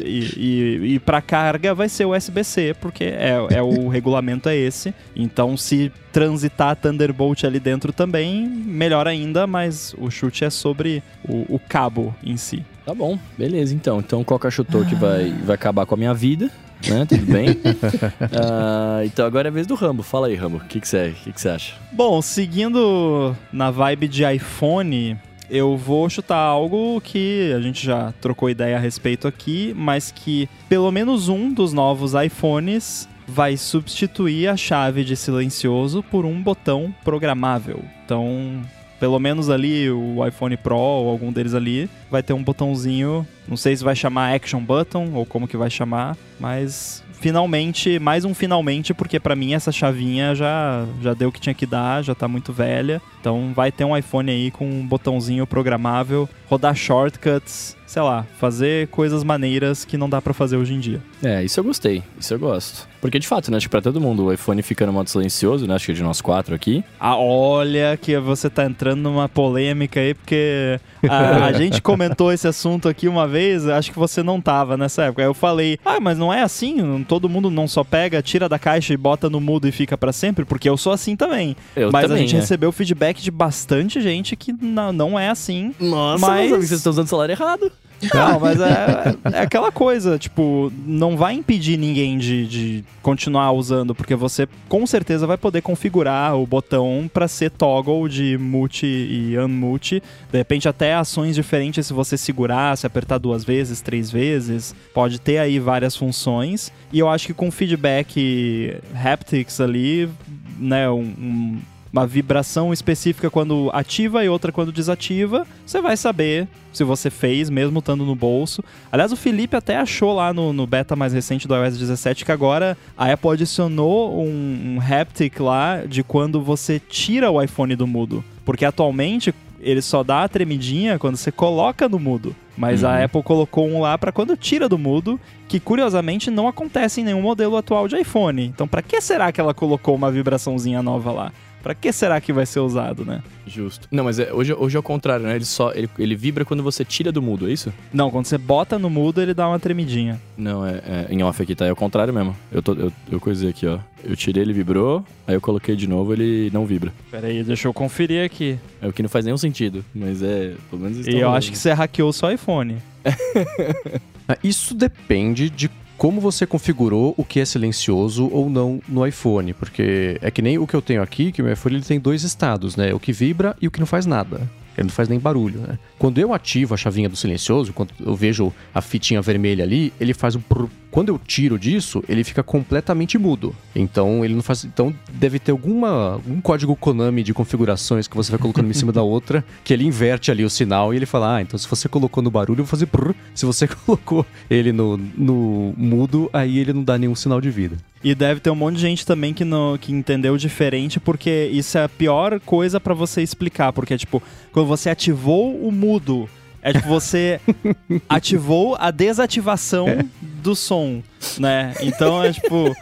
E, e, e para carga vai ser USB-C, porque é, é o regulamento é esse. Então, se transitar Thunderbolt ali dentro também, melhor ainda, mas o chute é sobre o, o cabo em si. Tá bom, beleza então. Então o Coca chutou que vai, vai acabar com a minha vida, né? Tudo bem. uh, <laughs> então agora é a vez do Rambo. Fala aí, Rambo. O que você que que que acha? Bom, seguindo na vibe de iPhone, eu vou chutar algo que a gente já trocou ideia a respeito aqui, mas que pelo menos um dos novos iPhones vai substituir a chave de silencioso por um botão programável. Então, pelo menos ali o iPhone Pro ou algum deles ali vai ter um botãozinho, não sei se vai chamar Action Button ou como que vai chamar, mas finalmente, mais um finalmente, porque para mim essa chavinha já, já deu o que tinha que dar, já tá muito velha. Então vai ter um iPhone aí com um botãozinho programável, rodar shortcuts, sei lá, fazer coisas maneiras que não dá para fazer hoje em dia. É, isso eu gostei, isso eu gosto. Porque de fato, né, acho que pra todo mundo o iPhone fica no modo silencioso, né, acho que de nós quatro aqui. Ah, olha que você tá entrando numa polêmica aí, porque a, a <laughs> gente comentou esse assunto aqui uma vez, acho que você não tava nessa época. Aí eu falei, ah, mas não é assim, todo mundo não só pega, tira da caixa e bota no mudo e fica para sempre, porque eu sou assim também. Eu mas também, a gente é. recebeu feedback de bastante gente que não, não é assim. Nossa, mas... vocês estão usando o celular errado. Não, mas é, é, aquela coisa, tipo, não vai impedir ninguém de, de continuar usando, porque você com certeza vai poder configurar o botão para ser toggle de mute e unmute. De repente, até ações diferentes se você segurar, se apertar duas vezes, três vezes. Pode ter aí várias funções. E eu acho que com feedback haptics ali, né, um, um uma vibração específica quando ativa e outra quando desativa, você vai saber se você fez, mesmo estando no bolso. Aliás, o Felipe até achou lá no, no beta mais recente do iOS 17 que agora a Apple adicionou um, um haptic lá de quando você tira o iPhone do mudo. Porque atualmente ele só dá a tremidinha quando você coloca no mudo. Mas uhum. a Apple colocou um lá para quando tira do mudo, que curiosamente não acontece em nenhum modelo atual de iPhone. Então, para que será que ela colocou uma vibraçãozinha nova lá? Para que será que vai ser usado, né? Justo. Não, mas é, hoje, hoje é o contrário, né? Ele só ele, ele vibra quando você tira do mudo, é isso? Não, quando você bota no mudo, ele dá uma tremidinha. Não, é, é em off aqui, tá? É o contrário mesmo. Eu, tô, eu, eu coisei aqui, ó. Eu tirei, ele vibrou, aí eu coloquei de novo, ele não vibra. Pera aí, deixa eu conferir aqui. É o que não faz nenhum sentido, mas é... Pelo menos E eu acho que você hackeou só iPhone. <laughs> Ah, isso depende de como você configurou o que é silencioso ou não no iPhone, porque é que nem o que eu tenho aqui, que o meu iPhone ele tem dois estados, né? O que vibra e o que não faz nada. Ele não faz nem barulho, né? Quando eu ativo a chavinha do silencioso, quando eu vejo a fitinha vermelha ali, ele faz um. Quando eu tiro disso, ele fica completamente mudo. Então ele não faz. Então deve ter alguma um código Konami de configurações que você vai colocando em cima da outra, que ele inverte ali o sinal e ele fala: Ah, então se você colocou no barulho, eu vou fazer. Se você <laughs> colocou ele no, no mudo, aí ele não dá nenhum sinal de vida. E deve ter um monte de gente também que, no, que entendeu diferente, porque isso é a pior coisa para você explicar. Porque, tipo, quando você ativou o mudo, é tipo, você ativou a desativação é. do som, né? Então é tipo.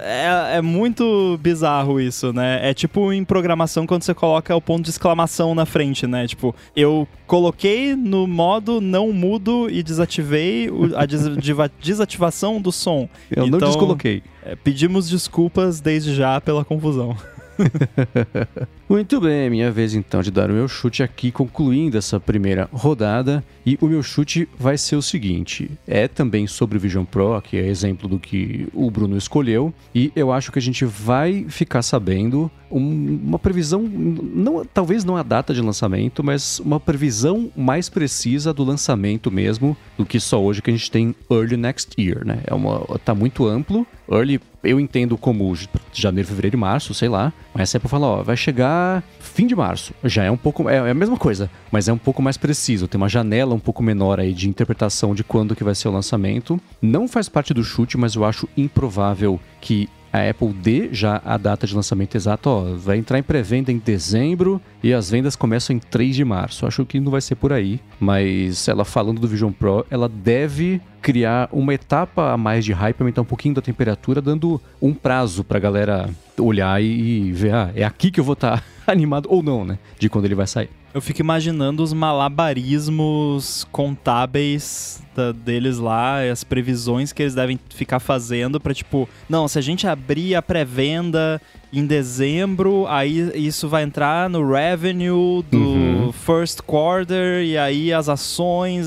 É, é, muito bizarro isso, né? É tipo em programação quando você coloca o ponto de exclamação na frente, né? Tipo, eu coloquei no modo não mudo e desativei a <laughs> desativação do som. Eu então, não descoloquei. É, pedimos desculpas desde já pela confusão. <laughs> Muito bem, é minha vez então de dar o meu chute aqui, concluindo essa primeira rodada. E o meu chute vai ser o seguinte: é também sobre o Vision Pro, que é exemplo do que o Bruno escolheu. E eu acho que a gente vai ficar sabendo um, uma previsão, não, talvez não a data de lançamento, mas uma previsão mais precisa do lançamento mesmo, do que só hoje que a gente tem early next year, né? É uma, tá muito amplo. Early eu entendo como janeiro, fevereiro e março, sei lá. Mas é para falar, ó, vai chegar fim de março. Já é um pouco. É, é, a mesma coisa, mas é um pouco mais preciso. Tem uma janela um pouco menor aí de interpretação de quando que vai ser o lançamento. Não faz parte do chute, mas eu acho improvável que a Apple dê já a data de lançamento exato, ó, vai entrar em pré-venda em dezembro e as vendas começam em 3 de março. Acho que não vai ser por aí, mas ela falando do Vision Pro, ela deve criar uma etapa a mais de hype, aumentar um pouquinho da temperatura, dando um prazo pra galera olhar e ver, ah, é aqui que eu vou estar tá <laughs> animado ou não, né? De quando ele vai sair. Eu fico imaginando os malabarismos contábeis da, deles lá, as previsões que eles devem ficar fazendo para tipo, não, se a gente abrir a pré-venda em dezembro, aí isso vai entrar no revenue do uhum. first quarter e aí as ações,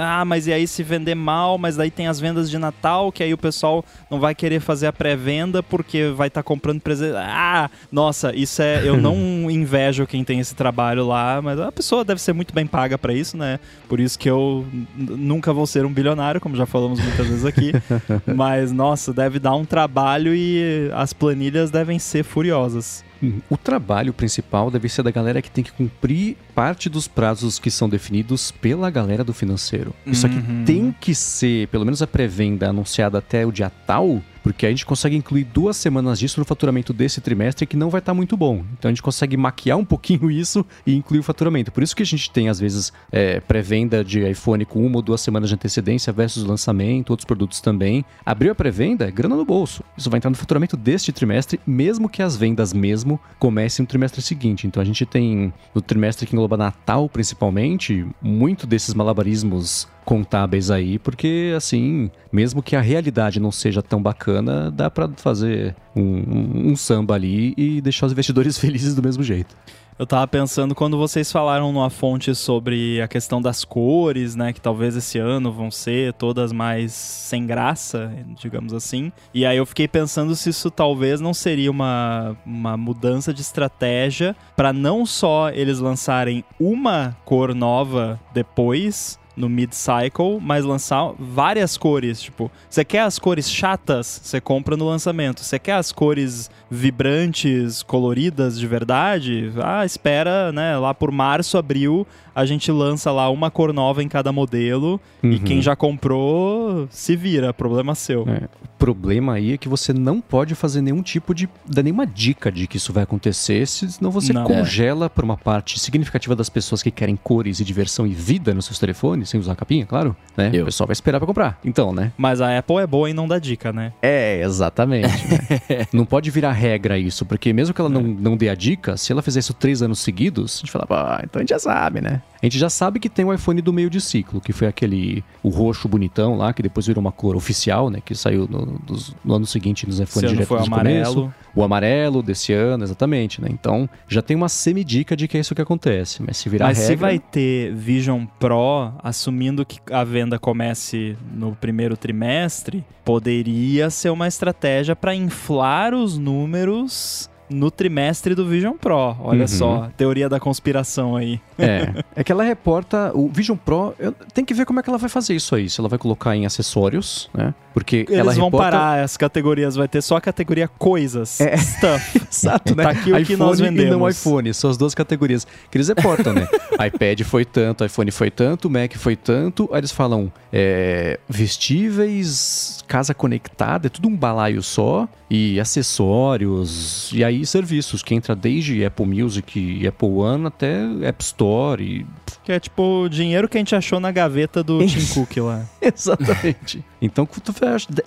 ah, mas e aí se vender mal, mas daí tem as vendas de Natal, que aí o pessoal não vai querer fazer a pré-venda porque vai estar tá comprando presente. Ah, nossa, isso é, eu não <laughs> invejo quem tem esse trabalho lá, mas a pessoa deve ser muito bem paga para isso, né? Por isso que eu nunca vou ser um bilionário, como já falamos muitas vezes aqui, <laughs> mas nossa, deve dar um trabalho e as planilhas devem ser ser furiosas. O trabalho principal deve ser da galera que tem que cumprir parte dos prazos que são definidos pela galera do financeiro. Isso aqui uhum. tem que ser, pelo menos a pré-venda anunciada até o dia tal, porque a gente consegue incluir duas semanas disso no faturamento desse trimestre que não vai estar tá muito bom. Então a gente consegue maquiar um pouquinho <laughs> isso e incluir o faturamento. Por isso que a gente tem, às vezes, é, pré-venda de iPhone com uma ou duas semanas de antecedência versus lançamento, outros produtos também. Abriu a pré-venda, é grana no bolso. Isso vai entrar no faturamento deste trimestre, mesmo que as vendas mesmo comecem no trimestre seguinte. Então a gente tem, no trimestre que engloba Natal principalmente, muito desses malabarismos contábeis aí, porque assim, mesmo que a realidade não seja tão bacana, dá para fazer um, um, um samba ali e deixar os investidores <laughs> felizes do mesmo jeito. Eu tava pensando quando vocês falaram numa fonte sobre a questão das cores, né? Que talvez esse ano vão ser todas mais sem graça, digamos assim. E aí eu fiquei pensando se isso talvez não seria uma, uma mudança de estratégia para não só eles lançarem uma cor nova depois, no mid-cycle, mas lançar várias cores. Tipo, você quer as cores chatas, você compra no lançamento. Você quer as cores vibrantes, coloridas de verdade? Ah, espera, né? Lá por março, abril, a gente lança lá uma cor nova em cada modelo. Uhum. E quem já comprou, se vira, problema seu. É. O problema aí é que você não pode fazer nenhum tipo de. dar nenhuma dica de que isso vai acontecer, senão você não. congela é. por uma parte significativa das pessoas que querem cores e diversão e vida nos seus telefones, sem usar capinha, claro. Né? O pessoal vai esperar pra comprar. Então, né? Mas a Apple é boa em não dar dica, né? É, exatamente. né? <laughs> não pode virar regra isso, porque mesmo que ela não, é. não dê a dica, se ela fizer isso três anos seguidos, a gente fala, ah, então a gente já sabe, né? A gente já sabe que tem o iPhone do meio de ciclo, que foi aquele o roxo bonitão lá, que depois virou uma cor oficial, né? Que saiu no, no ano seguinte nos iPhones direto foi o amarelo. Começo. O amarelo desse ano, exatamente, né? Então já tem uma semi-dica de que é isso que acontece. Mas se virar Mas regra... se vai ter Vision Pro, assumindo que a venda comece no primeiro trimestre, poderia ser uma estratégia para inflar os números no trimestre do Vision Pro. Olha uhum. só, teoria da conspiração aí. É, <laughs> é que ela reporta o Vision Pro, eu, tem que ver como é que ela vai fazer isso aí, se ela vai colocar em acessórios, né? Porque Eles ela vão reporta... parar as categorias, vai ter só a categoria coisas, é. stuff. <laughs> Exato, né? Tá aqui o iPhone que nós vendemos. e não iPhone, são as duas categorias que eles reportam, né? <laughs> iPad foi tanto, iPhone foi tanto, Mac foi tanto, aí eles falam é, vestíveis, casa conectada, é tudo um balaio só, e acessórios, e aí serviços, que entra desde Apple Music e Apple One até App Store e... Que é tipo o dinheiro que a gente achou na gaveta do Tim Cook lá. <laughs> Exatamente. Então,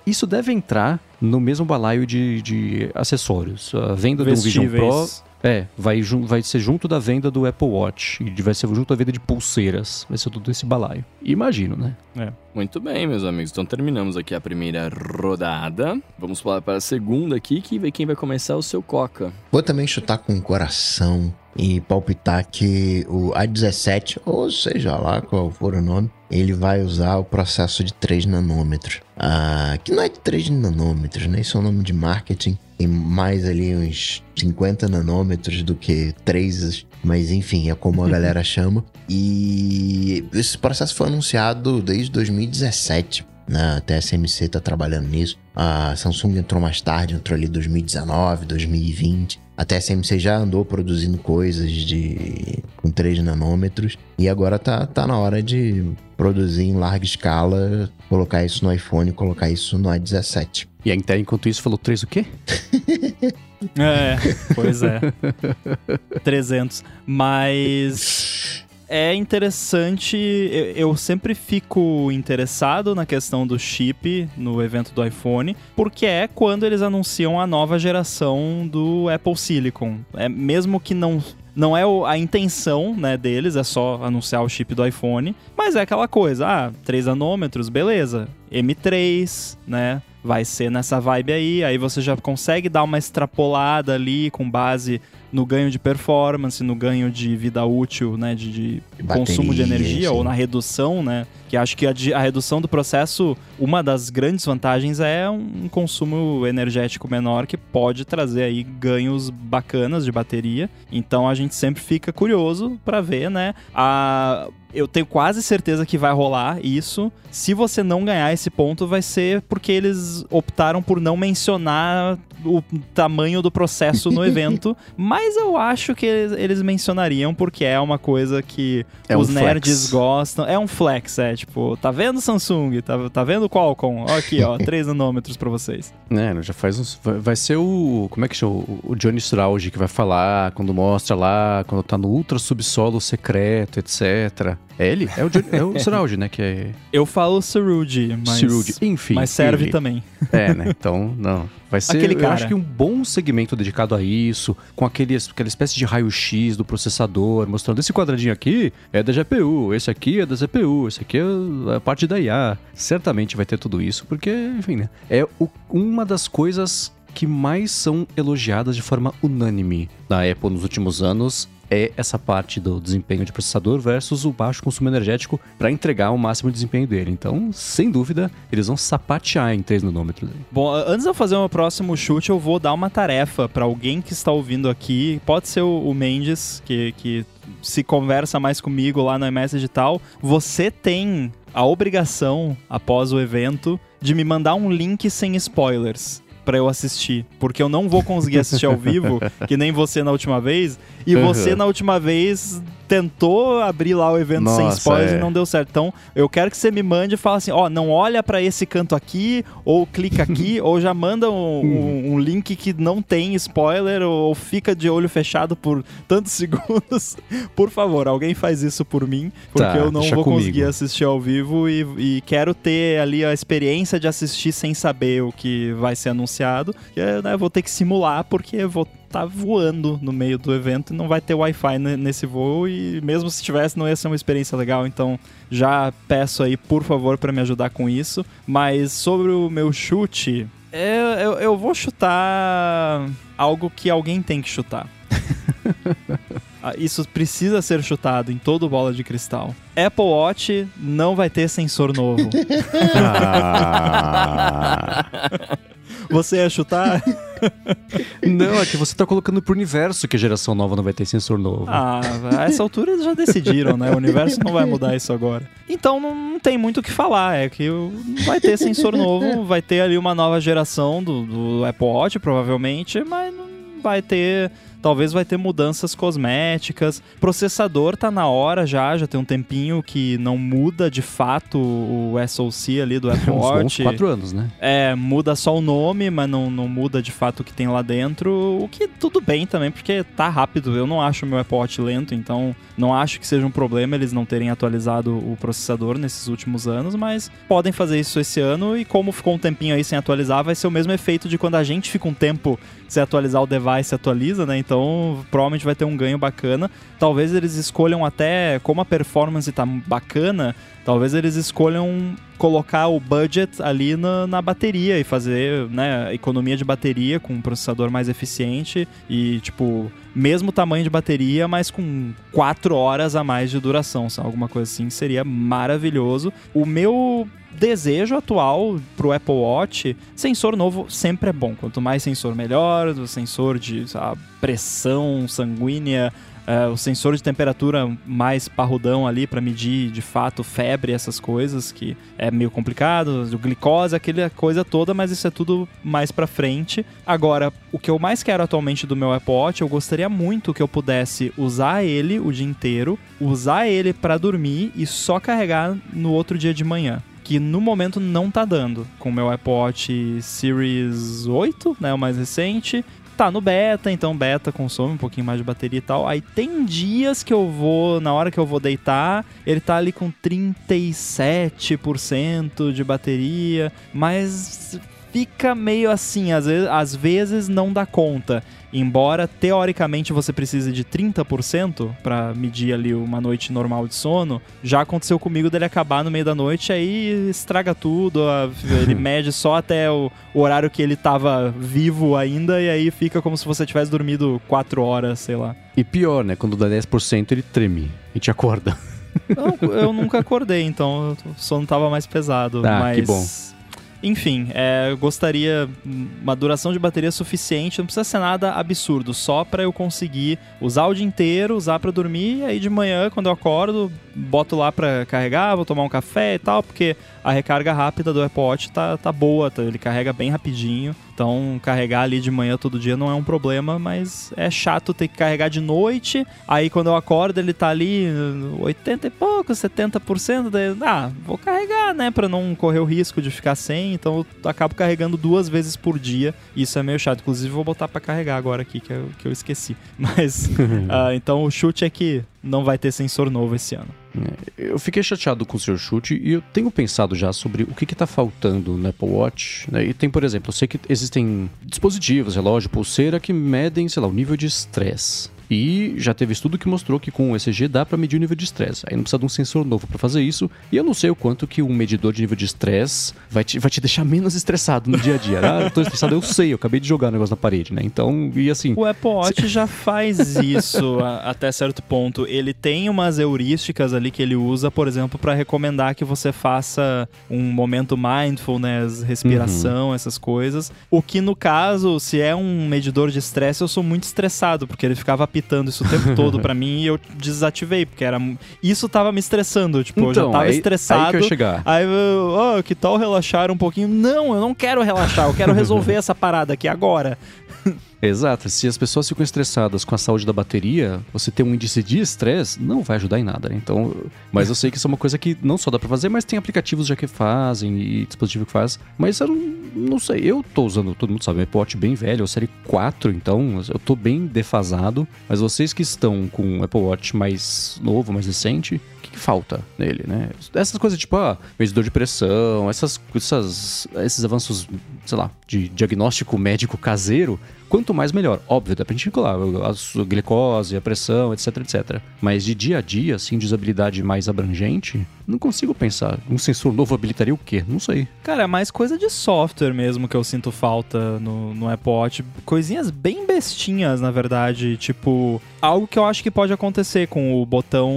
isso deve entrar no mesmo balaio de, de acessórios. A venda do Vision Pro é, vai, vai ser junto da venda do Apple Watch e vai ser junto da venda de pulseiras. Vai ser tudo esse balaio. Imagino, né? É. Muito bem, meus amigos. Então terminamos aqui a primeira rodada. Vamos falar para a segunda aqui, que quem vai começar é o seu Coca. Vou também chutar com o coração e palpitar que o A17, ou seja lá qual for o nome, ele vai usar o processo de 3 nanômetros. Ah, que não é de 3 nanômetros, né? Isso é um nome de marketing. Tem mais ali uns 50 nanômetros do que 3, mas enfim, é como a <laughs> galera chama. E esse processo foi anunciado desde 2017. Né? A TSMC está trabalhando nisso. A Samsung entrou mais tarde, entrou ali 2019, 2020. A TSMC já andou produzindo coisas de com 3 nanômetros e agora tá, tá na hora de produzir em larga escala, colocar isso no iPhone, colocar isso no A17. E a Intel, enquanto isso, falou 3 o quê? <laughs> é, pois é. <laughs> 300. Mas é interessante, eu sempre fico interessado na questão do chip no evento do iPhone, porque é quando eles anunciam a nova geração do Apple Silicon. É mesmo que não não é a intenção né, deles, é só anunciar o chip do iPhone, mas é aquela coisa, ah, 3 nanômetros, beleza. M3, né? Vai ser nessa vibe aí, aí você já consegue dar uma extrapolada ali com base no ganho de performance, no ganho de vida útil, né, de, de Bateria, consumo de energia sim. ou na redução, né, que acho que a, a, redução do processo, uma das grandes vantagens é um consumo energético menor que pode trazer aí ganhos bacanas de bateria. Então a gente sempre fica curioso para ver, né, a eu tenho quase certeza que vai rolar isso. Se você não ganhar esse ponto, vai ser porque eles optaram por não mencionar o tamanho do processo no <laughs> evento. Mas eu acho que eles, eles mencionariam porque é uma coisa que é os um nerds gostam. É um flex, é tipo, tá vendo Samsung? Tá, tá vendo Qualcomm? Ó, aqui, ó, <laughs> 3 nanômetros pra vocês. É, já faz uns. Vai, vai ser o. Como é que chama? O Johnny Strauge que vai falar quando mostra lá, quando tá no ultra subsolo secreto, etc. É ele? É o, é o <laughs> Surround, né? Que é... Eu falo Surround, mas... Surround, enfim. Mas serve ele. também. É, né? Então, não. Vai ser, Aquele cara. eu acho que um bom segmento dedicado a isso, com aqueles, aquela espécie de raio-x do processador, mostrando esse quadradinho aqui é da GPU, esse aqui é da CPU, esse aqui é a parte da IA. Certamente vai ter tudo isso, porque, enfim, né? É o, uma das coisas que mais são elogiadas de forma unânime na Apple nos últimos anos é essa parte do desempenho de processador versus o baixo consumo energético para entregar o máximo desempenho dele. Então, sem dúvida, eles vão sapatear em 3 nanômetros. Bom, antes de eu fazer o próximo chute, eu vou dar uma tarefa para alguém que está ouvindo aqui. Pode ser o Mendes, que, que se conversa mais comigo lá no iMessage e tal. Você tem a obrigação, após o evento, de me mandar um link sem spoilers para eu assistir, porque eu não vou conseguir assistir ao vivo, <laughs> que nem você na última vez, e uhum. você na última vez tentou abrir lá o evento Nossa, sem spoilers é. e não deu certo. Então, eu quero que você me mande e fale assim, ó, oh, não olha para esse canto aqui, ou clica aqui, <laughs> ou já manda um, um, um, link que não tem spoiler, ou fica de olho fechado por tantos <laughs> segundos. por favor, alguém faz isso por mim, porque tá, eu não vou comigo. conseguir assistir ao vivo e, e, quero ter ali a experiência de assistir sem saber o que vai ser anunciado. E, né, vou ter que simular, porque vou tá voando no meio do evento e não vai ter Wi-Fi nesse voo e mesmo se tivesse não ia ser uma experiência legal, então já peço aí por favor para me ajudar com isso. Mas sobre o meu chute, eu, eu, eu vou chutar algo que alguém tem que chutar. <laughs> Ah, isso precisa ser chutado em todo bola de cristal. Apple Watch não vai ter sensor novo. <laughs> ah. Você ia chutar? <laughs> Não, é que você tá colocando pro universo que a geração nova não vai ter sensor novo. Ah, a essa altura eles já decidiram, né? O universo não vai mudar isso agora. Então não, tem muito o que falar. É que vai ter sensor novo, vai ter ali uma nova geração do, do Apple Watch, provavelmente, mas não vai ter talvez vai ter mudanças cosméticas. Processador tá na hora já, já tem um tempinho que não muda de fato o SoC ali do <laughs> Apple Watch. Uns quatro anos, né? É, muda só o nome, mas não, não muda de fato o que tem lá dentro. O que tudo bem também, porque tá rápido. Eu não acho o meu Apple Watch lento, então não acho que seja um problema eles não terem atualizado o processador nesses últimos anos, mas podem fazer isso esse ano e como ficou um tempinho aí sem atualizar, vai ser o mesmo efeito de quando a gente fica um tempo sem atualizar o device atualiza, né? Então provavelmente vai ter um ganho bacana. Talvez eles escolham até, como a performance tá bacana, talvez eles escolham colocar o budget ali na, na bateria e fazer né, economia de bateria com um processador mais eficiente e, tipo, mesmo tamanho de bateria, mas com 4 horas a mais de duração. Alguma coisa assim seria maravilhoso. O meu desejo atual pro Apple Watch, sensor novo sempre é bom. Quanto mais sensor, melhor. O sensor de pressão sanguínea, uh, o sensor de temperatura mais parrudão ali para medir de fato febre, essas coisas que é meio complicado, o glicose, aquela coisa toda, mas isso é tudo mais para frente. Agora, o que eu mais quero atualmente do meu Apple Watch, eu gostaria muito que eu pudesse usar ele o dia inteiro, usar ele para dormir e só carregar no outro dia de manhã que no momento não tá dando. Com o meu Watch Series 8, né, o mais recente, tá no beta, então beta consome um pouquinho mais de bateria e tal. Aí tem dias que eu vou, na hora que eu vou deitar, ele tá ali com 37% de bateria, mas fica meio assim, às vezes, às vezes não dá conta. Embora teoricamente você precise de 30% para medir ali uma noite normal de sono, já aconteceu comigo dele acabar no meio da noite, aí estraga tudo, ele <laughs> mede só até o, horário que ele tava vivo ainda, e aí fica como se você tivesse dormido 4 horas, sei lá. E pior, né? Quando dá 10% ele treme e te acorda. Não, eu nunca acordei, então o sono tava mais pesado. Ah, mas... que bom. Enfim, é, eu gostaria uma duração de bateria suficiente, não precisa ser nada absurdo, só para eu conseguir usar o dia inteiro, usar para dormir, e aí de manhã, quando eu acordo, boto lá para carregar, vou tomar um café e tal, porque a recarga rápida do Apple Watch tá, tá boa, tá, ele carrega bem rapidinho. Então, carregar ali de manhã todo dia não é um problema, mas é chato ter que carregar de noite. Aí, quando eu acordo, ele tá ali 80 e pouco, 70%. Daí, ah, vou carregar, né? Pra não correr o risco de ficar sem. Então, eu acabo carregando duas vezes por dia. Isso é meio chato. Inclusive, vou botar para carregar agora aqui, que eu, que eu esqueci. <laughs> Mas, uh, <laughs> então, o chute é que não vai ter sensor novo esse ano. É, eu fiquei chateado com o seu chute e eu tenho pensado já sobre o que está faltando no Apple Watch. Né? E tem, por exemplo, eu sei que existem dispositivos, relógio, pulseira que medem, sei lá, o nível de estresse. E já teve estudo que mostrou que com o ECG dá para medir o nível de estresse. Aí não precisa de um sensor novo para fazer isso. E eu não sei o quanto que um medidor de nível de estresse vai te, vai te deixar menos estressado no dia a dia. <laughs> Ah, eu tô estressado, eu sei, eu acabei de jogar o negócio na parede, né? Então, e assim. O Apple Watch já faz isso a, até certo ponto. Ele tem umas heurísticas ali que ele usa, por exemplo, para recomendar que você faça um momento mindfulness, respiração, uhum. essas coisas. O que no caso, se é um medidor de estresse, eu sou muito estressado, porque ele ficava apitando isso o tempo <laughs> todo para mim e eu desativei, porque era isso tava me estressando, tipo, então, eu já então, tava aí, estressado. Aí que eu chegar. Aí, oh, que tal relaxar um pouquinho? Não, eu não quero relaxar, eu quero resolver <laughs> essa parada aqui agora. <laughs> Exato. Se as pessoas ficam estressadas com a saúde da bateria, você ter um índice de estresse não vai ajudar em nada, né? Então, mas eu sei que isso é uma coisa que não só dá para fazer, mas tem aplicativos já que fazem e dispositivo que faz. Mas eu não, não sei, eu tô usando, todo mundo sabe, um Apple bem velho, a série 4, então eu tô bem defasado. Mas vocês que estão com um Apple Watch mais novo, mais recente, o que, falta nele, né? Essas coisas tipo, ah, medidor de pressão, essas, essas, esses avanços, sei lá, de diagnóstico médico caseiro, Quanto mais, melhor. Óbvio, dá pra gente calcular a glicose, a pressão, etc, etc. Mas de dia a dia, assim, de usabilidade mais abrangente, não consigo pensar. Um sensor novo habilitaria o quê? Não sei. Cara, é mais coisa de software mesmo que eu sinto falta no, no Apple Watch. Coisinhas bem bestinhas, na verdade. Tipo, algo que eu acho que pode acontecer com o botão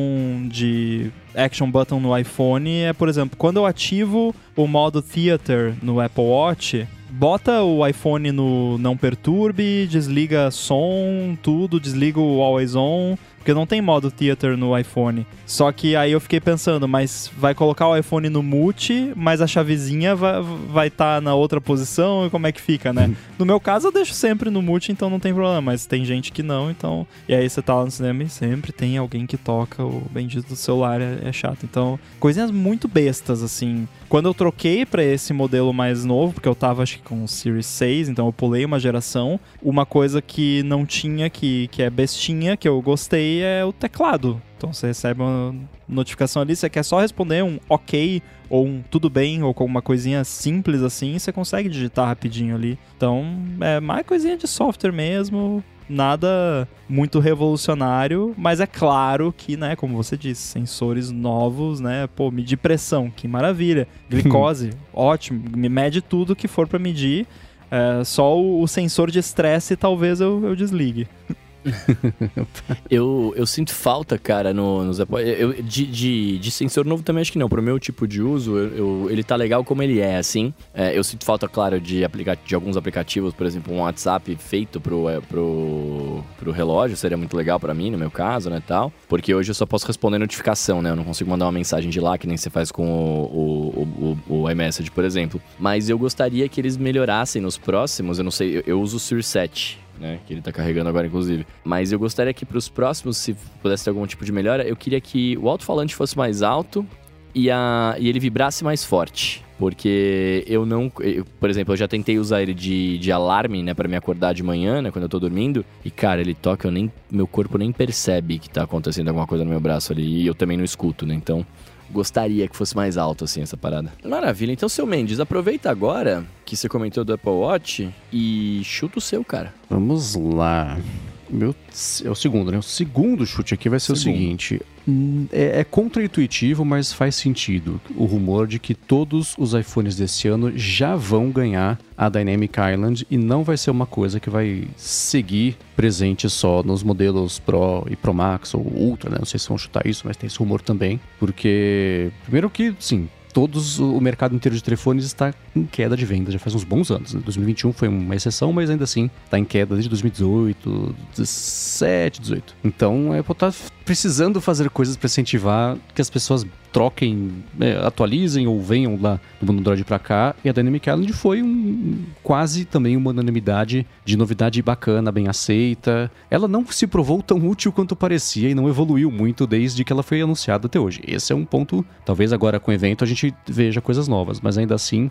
de action button no iPhone é, por exemplo, quando eu ativo o modo Theater no Apple Watch, bota o iPhone no não perturbe, desliga som, tudo, desliga o always on, porque não tem modo theater no iPhone. Só que aí eu fiquei pensando, mas vai colocar o iPhone no mute, mas a chavezinha vai estar tá na outra posição e como é que fica, né? <laughs> No meu caso eu deixo sempre no mute, então não tem problema, mas tem gente que não, então. E aí você tá lá no cinema e sempre tem alguém que toca o bendito do celular, é, é chato. Então, coisinhas muito bestas, assim. Quando eu troquei para esse modelo mais novo, porque eu tava acho que com o Series 6, então eu pulei uma geração, uma coisa que não tinha, que, que é bestinha, que eu gostei, é o teclado. Então você recebe uma notificação ali, você quer só responder um ok ou um tudo bem ou com uma coisinha simples assim, você consegue digitar rapidinho ali. Então é mais coisinha de software mesmo, nada muito revolucionário, mas é claro que, né, como você disse, sensores novos, né, pô, medir pressão, que maravilha. <laughs> Glicose, ótimo, me mede tudo que for para medir. É, só o, o, sensor de estresse talvez eu, eu desligue. <laughs> eu, eu sinto falta, cara, no, nos eu, de, de, de, sensor novo também acho que não. Pro meu tipo de uso, eu, eu, ele tá legal como ele é, assim. É, eu sinto falta, claro, de, aplica de alguns aplicativos, por exemplo, um WhatsApp feito pro, é, pro, pro relógio, seria muito legal para mim, no meu caso, né, tal. Porque hoje eu só posso responder notificação, né? Eu não consigo mandar uma mensagem de lá, que nem você faz com o, o, o, o iMessage, por exemplo. Mas eu gostaria que eles melhorassem nos próximos, eu não sei, eu, eu uso o Sur 7 né? Que ele tá carregando agora, inclusive. Mas eu gostaria que para os próximos, se pudesse ter algum tipo de melhora, eu queria que o alto-falante fosse mais alto e, a, e ele vibrasse mais forte. Porque eu não. Eu, por exemplo, eu já tentei usar ele de, de alarme, né, para me acordar de manhã, né, quando eu tô dormindo. E, cara, ele toca, eu nem. Meu corpo nem percebe que tá acontecendo alguma coisa no meu braço ali. E eu também não escuto, né? Então, gostaria que fosse mais alto, assim, essa parada. Maravilha. Então, seu Mendes, aproveita agora que você comentou do Apple Watch e chuta o seu, cara. Vamos lá. Meu, é o segundo, né? O segundo chute aqui vai ser segundo. o seguinte: hum, é, é contra-intuitivo, mas faz sentido. O rumor de que todos os iPhones desse ano já vão ganhar a Dynamic Island e não vai ser uma coisa que vai seguir presente só nos modelos Pro e Pro Max ou Ultra, né? Não sei se vão chutar isso, mas tem esse rumor também. Porque, primeiro que, sim, todos o mercado inteiro de telefones está em queda de venda já faz uns bons anos. Né? 2021 foi uma exceção, mas ainda assim está em queda desde 2018, 17, 18. Então, a Apple está precisando fazer coisas para incentivar que as pessoas troquem, é, atualizem ou venham lá do mundo Android para cá. E a Dynamic Island foi um, quase também uma unanimidade de novidade bacana, bem aceita. Ela não se provou tão útil quanto parecia e não evoluiu muito desde que ela foi anunciada até hoje. Esse é um ponto, talvez agora com o evento a gente veja coisas novas, mas ainda assim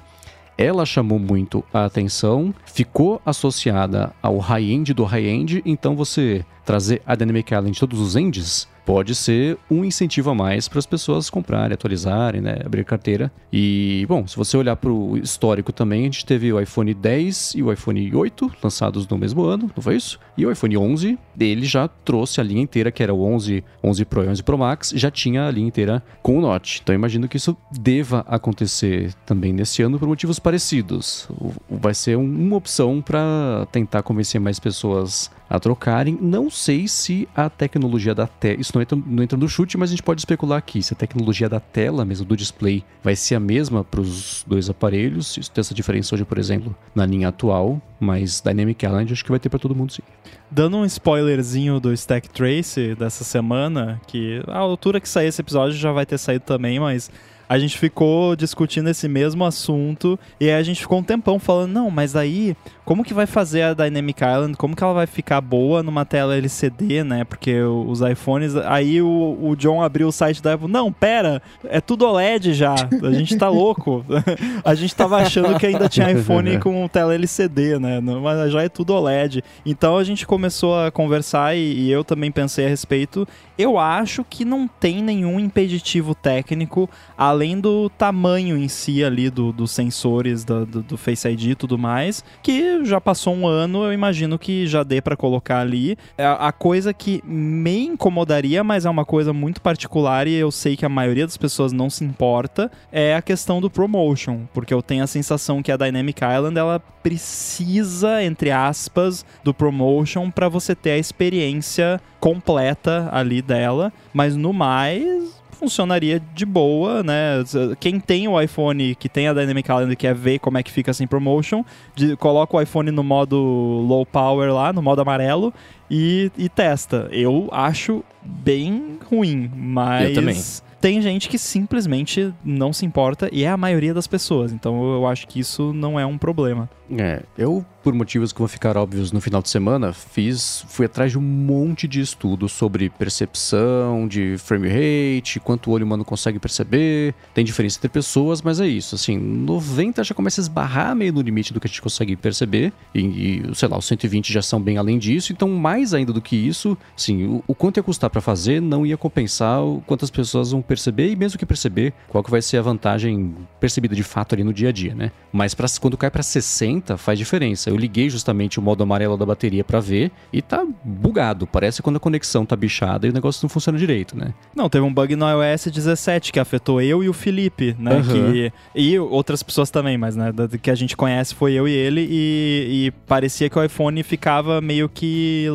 ela chamou muito a atenção, ficou associada ao high-end do high-end, então você trazer a Dynamic Island todos os ends pode ser um incentivo a mais para as pessoas comprarem, atualizarem, né, abrir carteira. E, bom, se você olhar para o histórico também, a gente teve o iPhone 10 e o iPhone 8 lançados no mesmo ano, não foi isso? E o iPhone 11, ele já trouxe a linha inteira, que era o 11, 11 Pro e 11 Pro Max, já tinha a linha inteira com o Note. Então, imagino que isso deva acontecer também nesse ano por motivos parecidos. Vai ser uma opção para tentar convencer mais pessoas a trocarem. Não sei se a tecnologia da tela. Isso não entra, não entra no chute, mas a gente pode especular aqui. Se a tecnologia da tela, mesmo do display, vai ser a mesma para os dois aparelhos. Isso tem essa diferença hoje, por exemplo, na linha atual. Mas Dynamic Island acho que vai ter para todo mundo sim. Dando um spoilerzinho do Stack Trace dessa semana, que a altura que sair esse episódio já vai ter saído também, mas a gente ficou discutindo esse mesmo assunto e aí a gente ficou um tempão falando, não, mas aí como que vai fazer a Dynamic Island? Como que ela vai ficar boa numa tela LCD, né? Porque os iPhones. Aí o, o John abriu o site da Apple. Não, pera, é tudo OLED já. A gente tá louco. <laughs> a gente tava achando que ainda tinha iPhone com tela LCD, né? Mas já é tudo OLED. Então a gente começou a conversar e, e eu também pensei a respeito. Eu acho que não tem nenhum impeditivo técnico, além do tamanho em si ali do, dos sensores do, do, do Face ID e tudo mais, que já passou um ano, eu imagino que já dê para colocar ali. A, é, a coisa que me incomodaria, mas é uma coisa muito particular e eu sei que a maioria das pessoas não se importa, é a questão do promotion, porque eu tenho a sensação que a Dynamic Island ela precisa, entre aspas, do promotion para você ter a experiência completa ali dela, mas no mais funcionaria de boa, né? Quem tem o iPhone que tem a Dynamic Island e quer ver como é que fica sem promotion, de, coloca o iPhone no modo low power lá, no modo amarelo, e, e testa. Eu acho bem ruim, mas tem gente que simplesmente não se importa e é a maioria das pessoas. Então eu acho que isso não é um problema. É, eu por motivos que vão ficar óbvios no final de semana, fiz, fui atrás de um monte de estudos sobre percepção, de frame rate, quanto o olho humano consegue perceber. Tem diferença entre pessoas, mas é isso. Assim, 90 já começa a esbarrar meio no limite do que a gente consegue perceber. E, e sei lá, os 120 já são bem além disso. Então, mais ainda do que isso, sim, o, o quanto ia custar para fazer não ia compensar o quantas pessoas vão perceber e mesmo que perceber, qual que vai ser a vantagem percebida de fato ali no dia a dia, né? Mas pra, quando cai para 60, faz diferença. Eu liguei justamente o modo amarelo da bateria para ver e tá bugado. Parece quando a conexão tá bichada e o negócio não funciona direito, né? Não, teve um bug no iOS 17 que afetou eu e o Felipe, né? Uhum. Que, e outras pessoas também, mas né, que a gente conhece foi eu e ele e, e parecia que o iPhone ficava meio que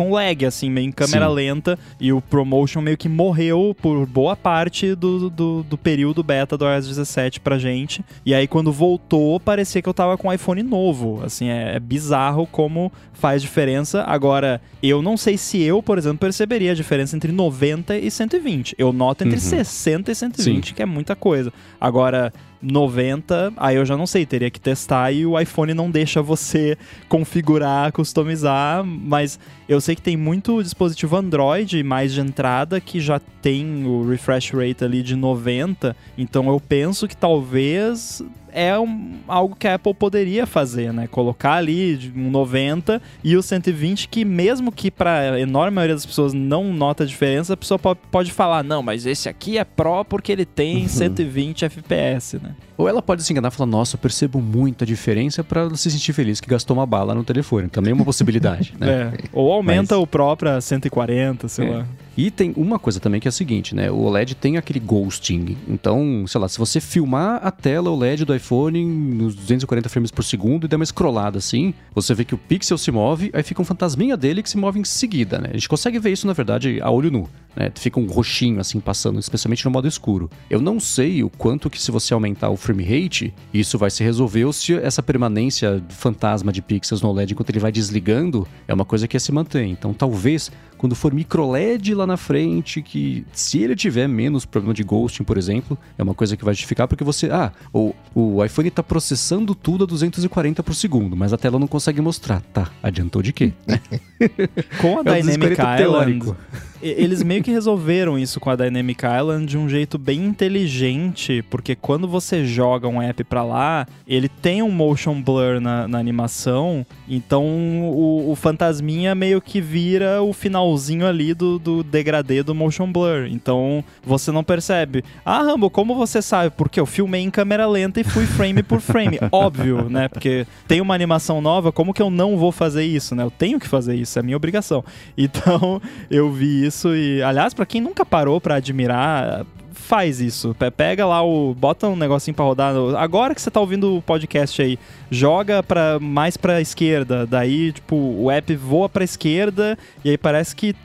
com lag, assim, meio em câmera Sim. lenta e o ProMotion meio que morreu por boa parte do, do, do período beta do iOS 17 pra gente. E aí quando voltou, parecia que eu tava com um iPhone novo, assim, é, é bizarro como faz diferença. Agora, eu não sei se eu, por exemplo, perceberia a diferença entre 90 e 120. Eu noto entre uhum. 60 e 120, Sim. que é muita coisa. Agora, 90, aí eu já não sei, teria que testar e o iPhone não deixa você configurar, customizar, mas eu sei que tem muito dispositivo Android mais de entrada que já tem o refresh rate ali de 90, então eu penso que talvez é um, algo que a Apple poderia fazer, né? Colocar ali um 90 e o 120, que mesmo que para a enorme maioria das pessoas não nota a diferença, a pessoa pode, falar, não, mas esse aqui é Pro porque ele tem 120 FPS, né? né? Ou ela pode se enganar e falar, nossa, eu percebo muito a diferença para se sentir feliz que gastou uma bala no telefone. Também é uma possibilidade, né? <laughs> É. Ou aumenta Mas... o Pro pra 140, sei é. lá. E tem uma coisa também que é a seguinte, né? O OLED tem aquele ghosting. Então, sei lá, se você filmar a tela OLED do iPhone nos 240 frames por segundo e der uma scrollada assim, você vê que o pixel se move, aí fica um fantasminha dele que se move em seguida, né? A gente consegue ver isso, na verdade, a olho nu. Né? Fica um roxinho assim passando, especialmente no modo escuro. Eu não sei o quanto que se você aumentar o frame rate, isso vai se resolver se essa permanência fantasma de pixels no OLED enquanto ele vai desligando é uma coisa que se manter. Então, talvez quando for micro LED lá na frente, que se ele tiver menos problema de ghosting, por exemplo, é uma coisa que vai justificar porque você, ah, o, o iPhone está processando tudo a 240 por segundo, mas a tela não consegue mostrar. Tá, adiantou de quê? <laughs> Com a é Dynamic Island, eles meio que resolveram isso com a Dynamic Island de um jeito bem inteligente, porque quando você joga um app pra lá, ele tem um motion blur na, na animação, então o, o, fantasminha meio que vira o finalzinho ali do, do degradê do motion blur. Então você não percebe. Ah, Rambo, como você sabe? Porque eu filmei em câmera lenta e fui frame por frame. <laughs> Óbvio, né? Porque tem uma animação nova, como que eu não vou fazer isso, né? Eu tenho que fazer isso, é minha obrigação. <laughs> Então eu vi isso e, aliás, para quem nunca parou para admirar, faz isso. Pega lá o. Bota um negocinho pra rodar. Agora que você tá ouvindo o podcast aí, joga pra, mais pra esquerda. Daí, tipo, o app voa pra esquerda. E aí parece que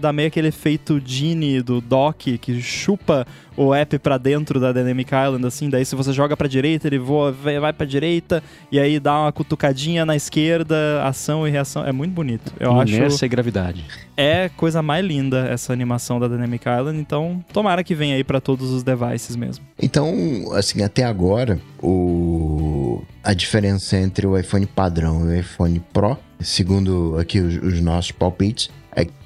dá, meio aquele efeito Genie do dock que chupa o app para dentro da Dynamic Island, assim, daí se você joga para direita, ele voa, vai para direita e aí dá uma cutucadinha na esquerda, ação e reação, é muito bonito. Eu Inércia acho e gravidade. É coisa mais linda essa animação da Dynamic Island, então tomara que venha aí para todos os devices mesmo. Então, assim, até agora, o a diferença entre o iPhone padrão e o iPhone Pro, segundo aqui os, os nossos palpites,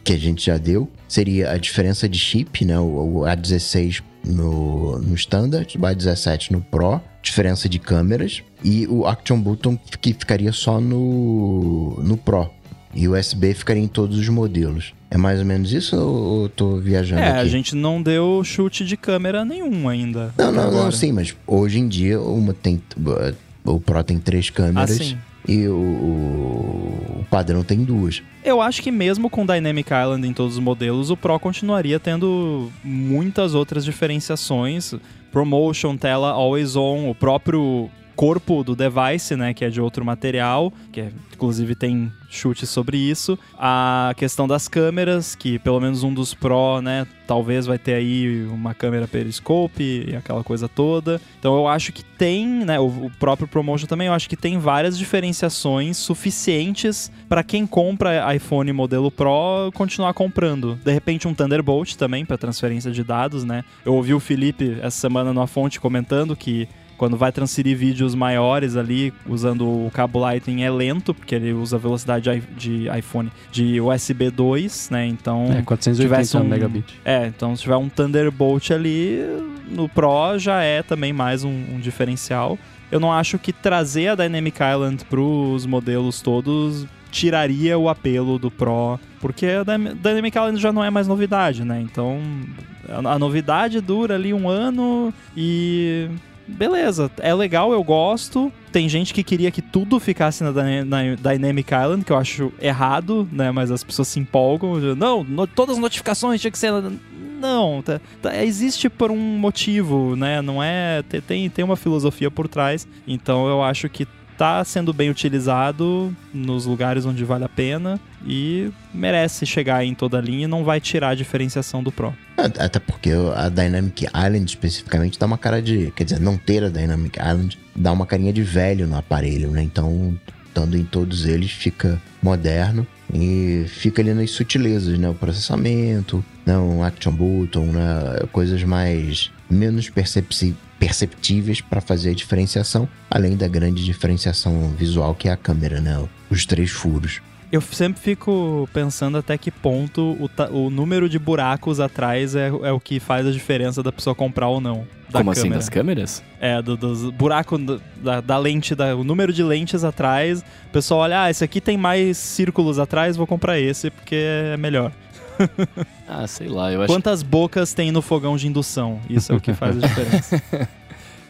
que a gente já deu, seria a diferença de chip, né? O, o A16 no, no Standard, o A17 no Pro, diferença de câmeras, e o Action Button que ficaria só no, no Pro. E o USB ficaria em todos os modelos. É mais ou menos isso ou eu tô viajando é, aqui? a gente não deu chute de câmera nenhum ainda. Não, não, agora. não, sim, mas hoje em dia uma tem o Pro tem três câmeras. Ah, sim e o, o, padrão tem duas. Eu acho que mesmo com Dynamic Island em todos os modelos, o Pro continuaria tendo muitas outras diferenciações. Promotion, tela always on, o próprio corpo do device, né, que é de outro material, que é, inclusive tem chute sobre isso. A questão das câmeras, que pelo menos um dos Pro, né, talvez vai ter aí uma câmera periscope e aquela coisa toda. Então eu acho que tem, né, o, próprio Promotion também, eu acho que tem várias diferenciações suficientes para quem compra iPhone modelo Pro continuar comprando. De repente um Thunderbolt também para transferência de dados, né? Eu ouvi o Felipe essa semana na fonte comentando que quando vai transferir vídeos maiores ali, usando o cabo Lightning, é lento, porque ele usa velocidade de iPhone de USB 2, né? Então. É, 480 um, megabit. É, então se tiver um Thunderbolt ali, no Pro já é também mais um, um diferencial. Eu não acho que trazer a Dynamic Island para os modelos todos tiraria o apelo do Pro, porque a Dynamic Island já não é mais novidade, né? Então a novidade dura ali um ano e beleza, é legal, eu gosto. Tem gente que queria que tudo ficasse na, na Dynamic Island, que eu acho errado, né? Mas as pessoas se empolgam. Não, no, todas as notificações tinham que ser. Não, tá, tá, existe por um motivo, né? Não é. Tem, tem uma filosofia por trás. Então eu acho que tá sendo bem utilizado nos lugares onde vale a pena e merece chegar em toda a linha e não vai tirar a diferenciação do Pro. Até porque a Dynamic Island especificamente dá uma cara de. Quer dizer, não ter a Dynamic Island dá uma carinha de velho no aparelho, né? Então, estando em todos eles, fica moderno e fica ali nas sutilezas, né? O processamento, né? um action button, né? Coisas mais menos perceptíveis para fazer a diferenciação, além da grande diferenciação visual que é a câmera, né? Os três furos. Eu sempre fico pensando até que ponto o, o número de buracos atrás é, é, o que faz a diferença da pessoa comprar ou não. Da Como assim, câmera. assim, das câmeras? É, do, dos buracos da, da, lente, da, o número de lentes atrás. O pessoal olha, ah, esse aqui tem mais círculos atrás, vou comprar esse porque é melhor. <laughs> ah, sei lá, eu acho. Quantas bocas tem no fogão de indução? Isso é o que faz a diferença. <laughs>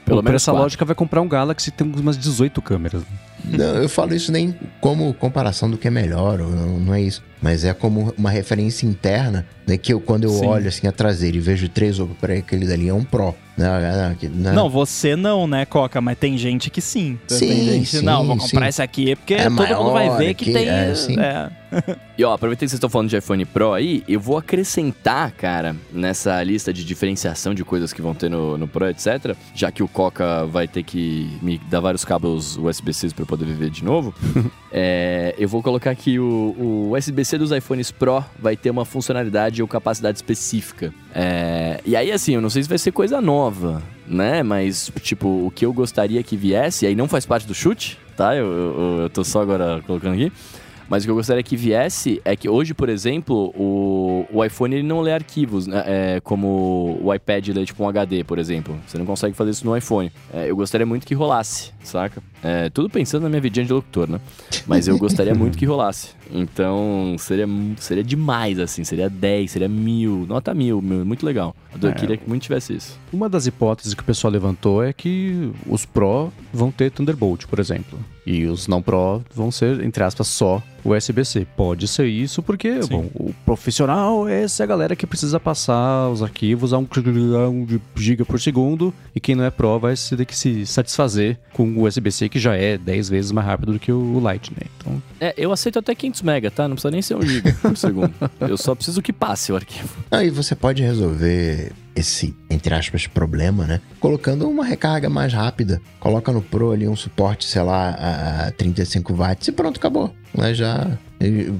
Pelo menos essa quatro. lógica vai comprar um Galaxy tem umas 18 câmeras. Não, eu falo isso nem como comparação do que é melhor, não é isso. Mas é como uma referência interna, né? Que eu, quando eu Sim. olho assim a traseira e vejo três, para aquele dali é um Pro. Não, não, não, não, você não, né, Coca? Mas tem gente que sim. sim tem gente, sim, não, vou comprar sim. esse aqui porque é todo mundo vai ver que, que tem. É. É. <laughs> e ó, aproveitando que vocês estão falando de iPhone Pro aí, eu vou acrescentar, cara, nessa lista de diferenciação de coisas que vão ter no, no Pro, etc. Já que o Coca vai ter que me dar vários cabos USB-C para poder viver de novo. <laughs> é, eu vou colocar aqui o, o USB-C dos iPhones Pro vai ter uma funcionalidade ou capacidade específica. É, e aí, assim, eu não sei se vai ser coisa nova, né? Mas, tipo, o que eu gostaria que viesse, aí não faz parte do chute, tá? Eu, eu, eu tô só agora colocando aqui. Mas o que eu gostaria que viesse é que hoje, por exemplo, o, o iPhone ele não lê arquivos, né? É, como o iPad lê tipo um HD, por exemplo. Você não consegue fazer isso no iPhone. É, eu gostaria muito que rolasse, saca? É, tudo pensando na minha vidinha de locutor, né? Mas eu gostaria <laughs> muito que rolasse. Então, seria, seria demais, assim. Seria 10, seria mil. Nota mil, muito legal. Eu é. queria que muito tivesse isso. Uma das hipóteses que o pessoal levantou é que os Pro vão ter Thunderbolt, por exemplo. E os não Pro vão ser, entre aspas, só USB-C. Pode ser isso porque, bom, o profissional é essa galera que precisa passar os arquivos a um giga por segundo e quem não é Pro vai ter que se satisfazer com o USB-C que já é 10 vezes mais rápido do que o Lightning. Então... É, eu aceito até 500 mega, tá? Não precisa nem ser um giga por segundo. <laughs> Eu só preciso que passe o arquivo. Aí você pode resolver esse, entre aspas, problema, né? Colocando uma recarga mais rápida. Coloca no Pro ali um suporte, sei lá, a 35 watts e pronto, acabou. Mas já.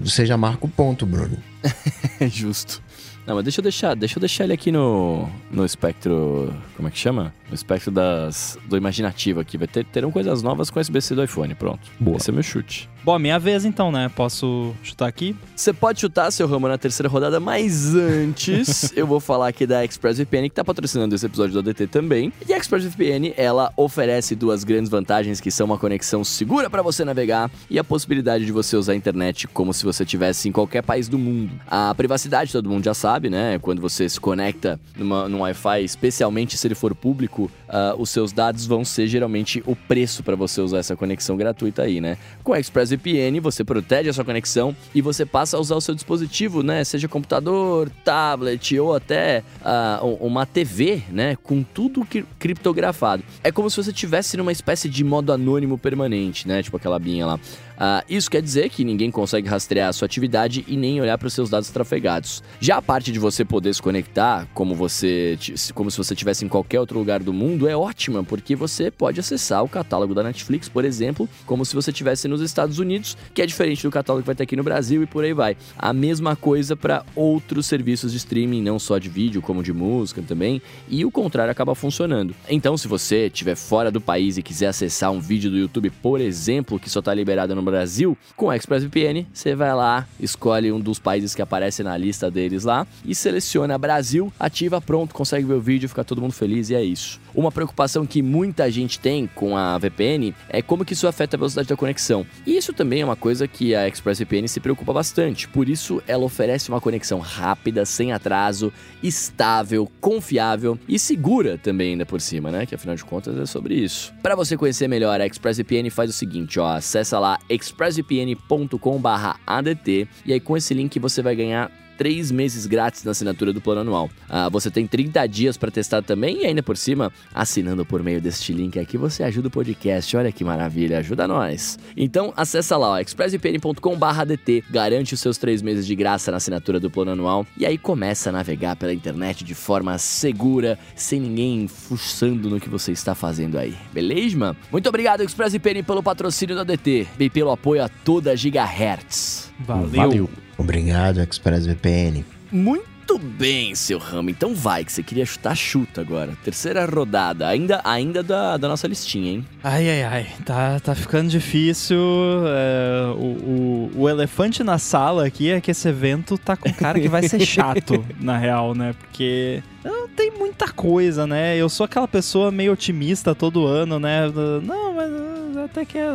Você já marca o ponto, Bruno. <laughs> Justo. Não, mas deixa eu deixar, deixa eu deixar ele aqui no, no espectro. Como é que chama? No espectro das, do imaginativo aqui. Vai ter, terão coisas novas com o USB-C do iPhone. Pronto. Boa. Esse é meu chute. Bom, minha vez então, né? Posso chutar aqui? Você pode chutar, seu Ramo, na terceira rodada, mas antes <laughs> eu vou falar aqui da ExpressVPN, que tá patrocinando esse episódio do ADT também. E a ExpressVPN, ela oferece duas grandes vantagens, que são uma conexão segura para você navegar e a possibilidade de você usar a internet como se você estivesse em qualquer país do mundo. A privacidade, todo mundo já sabe, né? Quando você se conecta numa, num Wi-Fi, especialmente se ele for público, uh, os seus dados vão ser geralmente o preço para você usar essa conexão gratuita aí, né? Com a ExpressVPN, você protege a sua conexão e você passa a usar o seu dispositivo, né? Seja computador, tablet ou até uh, uma TV, né? Com tudo criptografado. É como se você estivesse numa espécie de modo anônimo permanente, né? Tipo aquela binha lá. Uh, isso quer dizer que ninguém consegue rastrear a sua atividade e nem olhar para os seus dados trafegados. Já a parte de você poder se conectar, como você, como se você estivesse em qualquer outro lugar do mundo, é ótima, porque você pode acessar o catálogo da Netflix, por exemplo, como se você estivesse nos Estados Unidos, que é diferente do catálogo que vai ter aqui no Brasil e por aí vai. A mesma coisa para outros serviços de streaming, não só de vídeo, como de música também, e o contrário acaba funcionando. Então, se você estiver fora do país e quiser acessar um vídeo do YouTube, por exemplo, que só está liberado no Brasil, com a ExpressVPN, você vai lá, escolhe um dos países que aparece na lista deles lá e seleciona Brasil, ativa, pronto, consegue ver o vídeo, fica todo mundo feliz e é isso. Uma preocupação que muita gente tem com a VPN é como que isso afeta a velocidade da conexão. E isso também é uma coisa que a ExpressVPN se preocupa bastante. Por isso, ela oferece uma conexão rápida, sem atraso, estável, confiável e segura também ainda por cima, né? Que afinal de contas é sobre isso. Para você conhecer melhor a ExpressVPN, faz o seguinte, ó, acessa lá expressvpn.com/adt e aí com esse link você vai ganhar três meses grátis na assinatura do plano anual. Ah, você tem 30 dias para testar também e ainda por cima, assinando por meio deste link aqui, você ajuda o podcast. Olha que maravilha, ajuda nós. Então, acessa lá, expressvpn.com/dt, garante os seus três meses de graça na assinatura do plano anual e aí começa a navegar pela internet de forma segura, sem ninguém fuçando no que você está fazendo aí. Beleza, mano? Muito obrigado, ExpressVPN, pelo patrocínio da DT e pelo apoio a toda Gigahertz. Valeu. Valeu. Obrigado, ExpressVPN. Muito bem, seu Ramo. Então vai, que você queria chutar, chuta agora. Terceira rodada, ainda, ainda da, da nossa listinha, hein? Ai, ai, ai. Tá, tá ficando difícil. É, o, o, o, elefante na sala aqui é que esse evento tá com cara que vai ser <laughs> chato, na real, né? Porque não tem muita coisa, né? Eu sou aquela pessoa meio otimista todo ano, né? Não, mas até que é,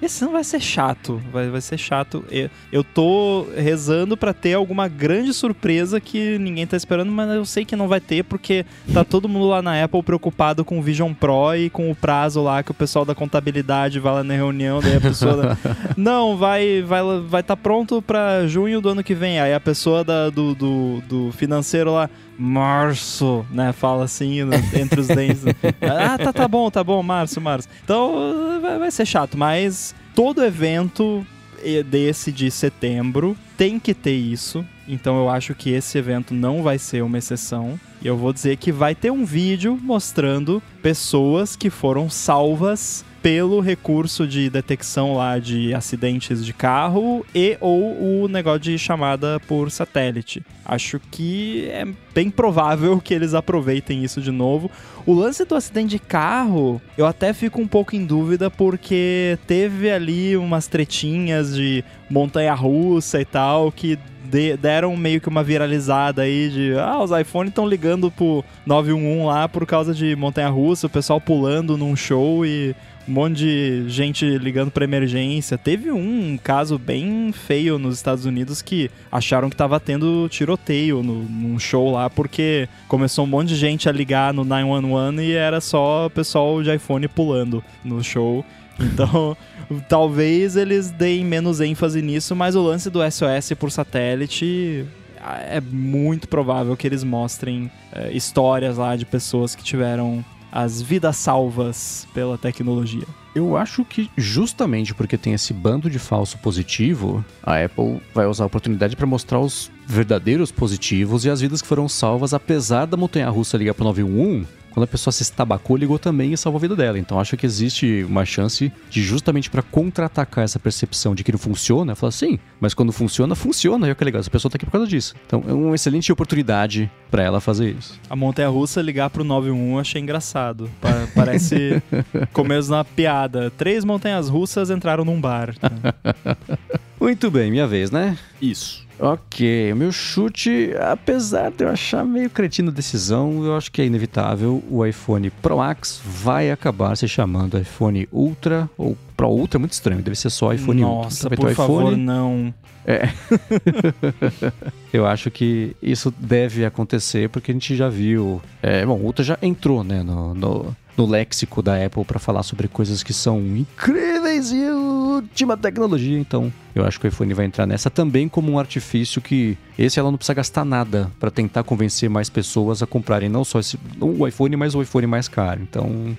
esse não vai ser chato, vai, vai ser chato. Eu, eu tô rezando para ter alguma grande surpresa que ninguém tá esperando, mas eu sei que não vai ter porque tá todo mundo lá na Apple preocupado com o Vision Pro e com o prazo lá que o pessoal da contabilidade vai lá na reunião, daí a pessoa <laughs> não, vai vai vai tá pronto para junho do ano que vem. Aí a pessoa da, do, do, do financeiro lá março, né? Fala assim entre os dentes. <laughs> ah, tá, tá bom, tá bom, março, março. Então vai, vai ser chato, mas todo evento desse de setembro tem que ter isso. Então eu acho que esse evento não vai ser uma exceção. E eu vou dizer que vai ter um vídeo mostrando pessoas que foram salvas pelo recurso de detecção lá de acidentes de carro e ou o negócio de chamada por satélite. Acho que é bem provável que eles aproveitem isso de novo. O lance do acidente de carro, eu até fico um pouco em dúvida porque teve ali umas tretinhas de montanha russa e tal que de, deram meio que uma viralizada aí de ah, os iPhones estão ligando pro 911 lá por causa de montanha russa, o pessoal pulando num show e um monte de gente ligando para emergência. Teve um caso bem feio nos Estados Unidos que acharam que tava tendo tiroteio no, num show lá, porque começou um monte de gente a ligar no 911 e era só o pessoal de iPhone pulando no show. Então, <laughs> talvez eles deem menos ênfase nisso, mas o lance do SOS por satélite é muito provável que eles mostrem é, histórias lá de pessoas que tiveram as vidas salvas pela tecnologia. Eu acho que justamente porque tem esse bando de falso positivo, a Apple vai usar a oportunidade para mostrar os verdadeiros positivos e as vidas que foram salvas apesar da montanha russa ligar para 911 quando a pessoa se estabacou, ligou também e salvou a vida dela. Então acho que existe uma chance de justamente para contra-atacar essa percepção de que não funciona, falar assim, mas quando funciona, funciona, e é que legal, essa pessoa tá aqui por causa disso. Então é uma excelente oportunidade para ela fazer isso. A montanha russa ligar pro 91 achei engraçado. Pa parece <laughs> começo uma piada. Três montanhas russas entraram num bar. <laughs> Muito bem, minha vez, né? Isso. Ok, o meu chute, apesar de eu achar meio cretino a decisão, eu acho que é inevitável. O iPhone Pro Max vai acabar se chamando iPhone Ultra ou Pro Ultra, é muito estranho, deve ser só iPhone Nossa, Ultra. Nossa, por iPhone... favor, não. É. <laughs> eu acho que isso deve acontecer porque a gente já viu. É, bom, o Ultra já entrou, né, no, no, no léxico da Apple para falar sobre coisas que são incríveis e última tecnologia. Então, eu acho que o iPhone vai entrar nessa também como um artifício que esse ela não precisa gastar nada para tentar convencer mais pessoas a comprarem não só esse, o iPhone, mas o iPhone mais caro. Então,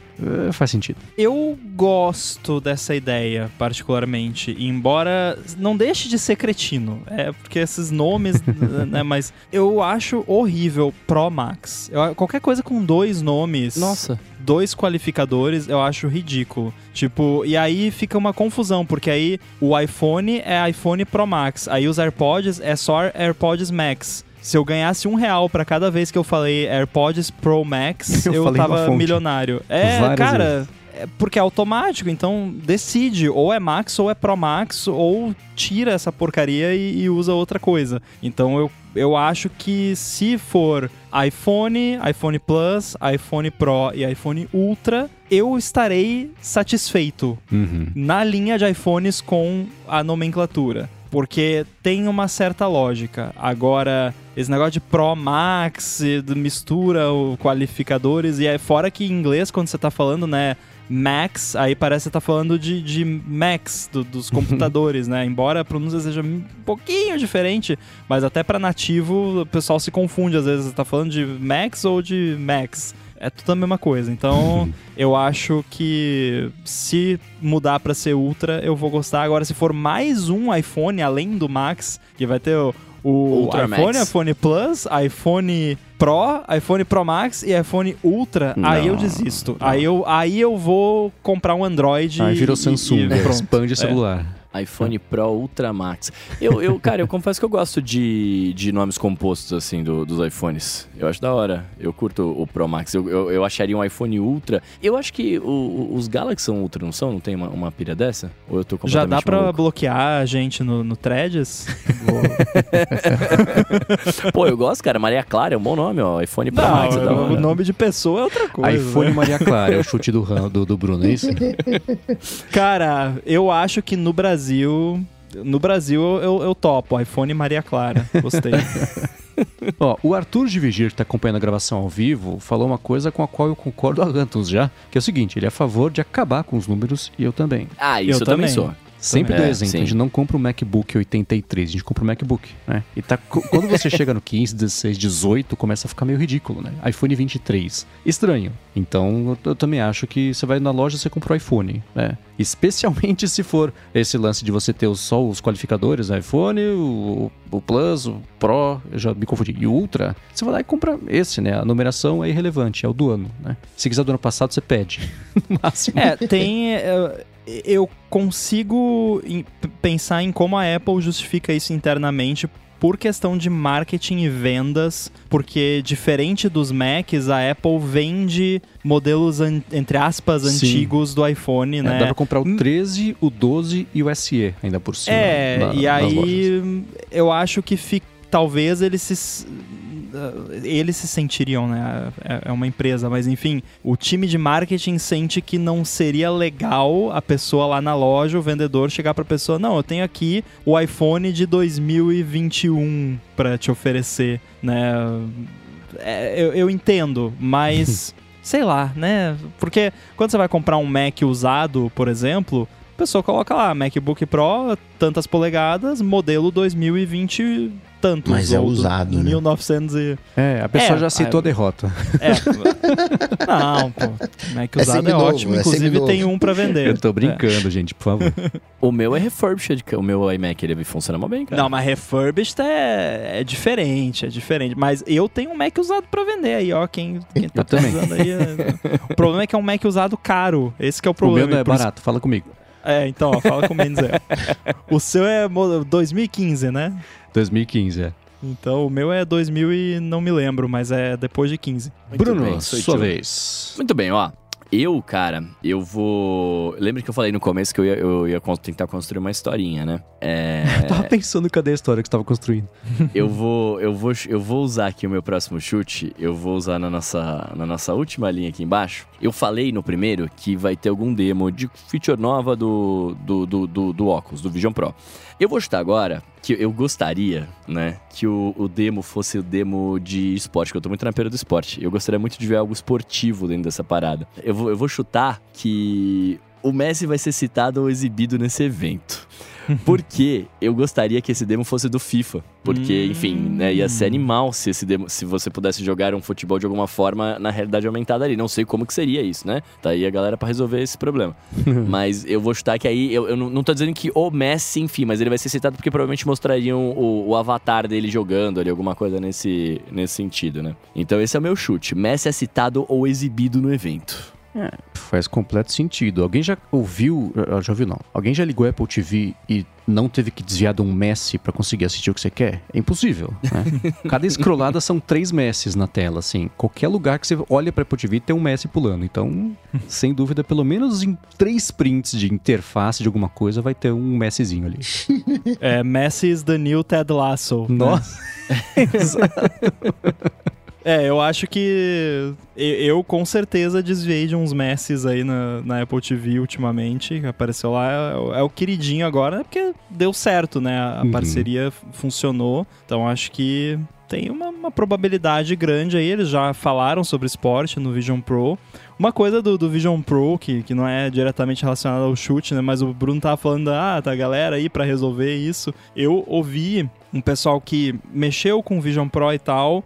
é, faz sentido. Eu gosto dessa ideia, particularmente, embora não deixe de ser cretino. É porque esses nomes, <laughs> né, mas eu acho horrível Pro Max. Eu, qualquer coisa com dois nomes. Nossa dois qualificadores, eu acho ridículo. Tipo, e aí fica uma confusão, porque aí o iPhone é iPhone Pro Max, aí os AirPods é só AirPods Max. Se eu ganhasse um real para cada vez que eu falei AirPods Pro Max, <laughs> eu, eu tava milionário. É, Várias cara. Vezes é porque é automático, então decide, ou é Max ou é Pro Max, ou tira essa porcaria e, e, usa outra coisa. Então eu, eu acho que se for iPhone, iPhone Plus, iPhone Pro e iPhone Ultra, eu estarei satisfeito uhum. na linha de iPhones com a nomenclatura porque tem uma certa lógica. Agora, esse negócio de Pro Max, mistura o qualificadores, e é fora que em inglês, quando você tá falando, né, Max, aí parece que tá falando de, de Max, do, dos computadores, né? Embora a pronúncia seja um pouquinho diferente, mas até para nativo o pessoal se confunde às vezes, tá falando de Max ou de Max. É tudo a mesma coisa. Então, <laughs> eu acho que se mudar para ser Ultra, eu vou gostar. Agora, se for mais um iPhone além do Max, que vai ter o, o iPhone, iPhone Plus, iPhone Pro, iPhone Pro Max e iPhone Ultra, não, aí eu desisto. Aí eu, aí eu vou comprar um Android. Aí virou Samsung, e, e expande o celular. É iPhone Pro Ultra Max. Eu, eu, cara, eu confesso que eu gosto de, de nomes compostos, assim, do, dos iPhones. Eu acho da hora. Eu curto o Pro Max. Eu, eu, eu acharia um iPhone Ultra. Eu acho que o, os Galaxy são Ultra, não são? Não tem uma, uma pilha dessa? Ou eu tô Já dá pra maluco? bloquear a gente no, no Threads? <laughs> Pô, eu gosto, cara. Maria Clara é um bom nome, ó. iPhone Pro não, Max. É o nome de pessoa é outra coisa. iPhone né? Maria Clara. É o chute do, do, do Bruno, é isso? cara, eu acho que no Brasil Brasil. No Brasil eu, eu topo, iPhone Maria Clara. Gostei. <laughs> Ó, o Arthur de Vigir, que está acompanhando a gravação ao vivo, falou uma coisa com a qual eu concordo há anos já, que é o seguinte, ele é a favor de acabar com os números e eu também. Ah, isso eu, também sou. Sempre do é, exemplo, sim. a gente não compra o MacBook 83, a gente compra o MacBook, né? E tá, quando você chega no 15, 16, 18, começa a ficar meio ridículo, né? iPhone 23. Estranho. Então, eu, eu também acho que você vai na loja e você compra o iPhone, né? Especialmente se for esse lance de você ter só os qualificadores iPhone, o o Plus, o Pro, eu já me confundi, e o Ultra, você vai lá e compra esse, né? A numeração é irrelevante, é o do ano, né? Se quiser do ano passado, você pede. <laughs> no máximo. É, tem. Eu consigo pensar em como a Apple justifica isso internamente por questão de marketing e vendas, porque diferente dos Macs, a Apple vende modelos, entre aspas, Sim. antigos do iPhone, é, né? Dá pra comprar o 13, o 12 e o SE ainda por cima. É, na, e aí eu acho que fica, talvez eles se eles se sentiriam, né? É, é uma empresa, mas enfim, o time de marketing sente que não seria legal a pessoa lá na loja, o vendedor, chegar pra pessoa: não, eu tenho aqui o iPhone de 2021 para te oferecer, né? É, eu, eu entendo, mas. <laughs> sei lá, né? Porque quando você vai comprar um Mac usado, por exemplo, a pessoa coloca lá, MacBook Pro, tantas polegadas, modelo 2020 tantos. Mas é usado, né? 1900 e... É, a pessoa é, já aceitou é, a derrota. É. Não, pô. Mac é usado é, é ótimo. Inclusive tem um pra vender. <laughs> Eu tô brincando, gente, por favor. o meu é refurbished, o meu iMac ele funciona mal bem, cara. Não, mas refurbished é, é diferente, é diferente. Mas eu tenho um Mac usado pra vender aí, ó. Quem, quem tá precisando aí. É... O problema é que é um Mac usado caro. Esse que é o problema. O meu não é barato, fala comigo. É, então, ó, fala com o Mendes O seu é 2015, né? 2015, é. Então, o meu é 2000 e não me lembro, mas é depois de 15. Muito Bruno, bem, sua vez. Muito bem, ó. Eu, cara, eu vou. Lembra que eu falei no começo que eu ia, eu ia tentar construir uma historinha, né? É... eu <laughs> tava pensando cadê a história que você tava construindo. <laughs> eu vou, eu vou, eu vou usar aqui o meu próximo chute. Eu vou usar na nossa, na nossa última linha aqui embaixo. Eu falei no primeiro que vai ter algum demo de feature nova do, do, do, do, do Oculus, do Vision Pro. Eu vou chutar agora que eu gostaria, né, que o, o, demo fosse o demo de esporte, que eu tô muito na pera do esporte. Eu gostaria muito de ver algo esportivo dentro dessa parada. Eu vou, eu vou chutar que o Messi vai ser citado ou exibido nesse evento. <laughs> Porque eu gostaria que esse demo fosse do FIFA. Porque, hum. enfim, né, ia ser animal se esse demo, se você pudesse jogar um futebol de alguma forma na realidade aumentada ali. Não sei como que seria isso, né? Tá aí a galera para resolver esse problema. <laughs> mas eu vou chutar que aí, eu, eu não, não tô dizendo que o Messi, enfim, mas ele vai ser citado porque provavelmente mostrariam o, o avatar dele jogando ali, alguma coisa nesse, nesse sentido, né? Então esse é o meu chute. Messi é citado ou exibido no evento. É, faz completo sentido. Alguém já ouviu, já ouviu não? Alguém já ligou Apple TV e não teve que desviar de um Messi para conseguir assistir o que você quer? É impossível, né? <laughs> Cada scrollada são três Messis na tela, assim. Qualquer lugar que você olha para Apple TV tem um Messi pulando. Então, <laughs> sem dúvida, pelo menos em três prints de interface de alguma coisa vai ter um Messizinho ali. É, Messi is the new Ted Lasso. Né? Nossa. Né? <laughs> Exato. É, eu acho que eu com certeza desviei de uns messes aí na, na Apple TV ultimamente, que apareceu lá, é, é, o queridinho agora, porque deu certo, né? A, uhum. parceria funcionou, então acho que tem uma, uma, probabilidade grande aí, eles já falaram sobre esporte no Vision Pro. Uma coisa do, do Vision Pro, que, que não é diretamente relacionada ao chute, né? Mas o Bruno tava falando, ah, tá galera aí para resolver isso. Eu ouvi um pessoal que mexeu com o Vision Pro e tal,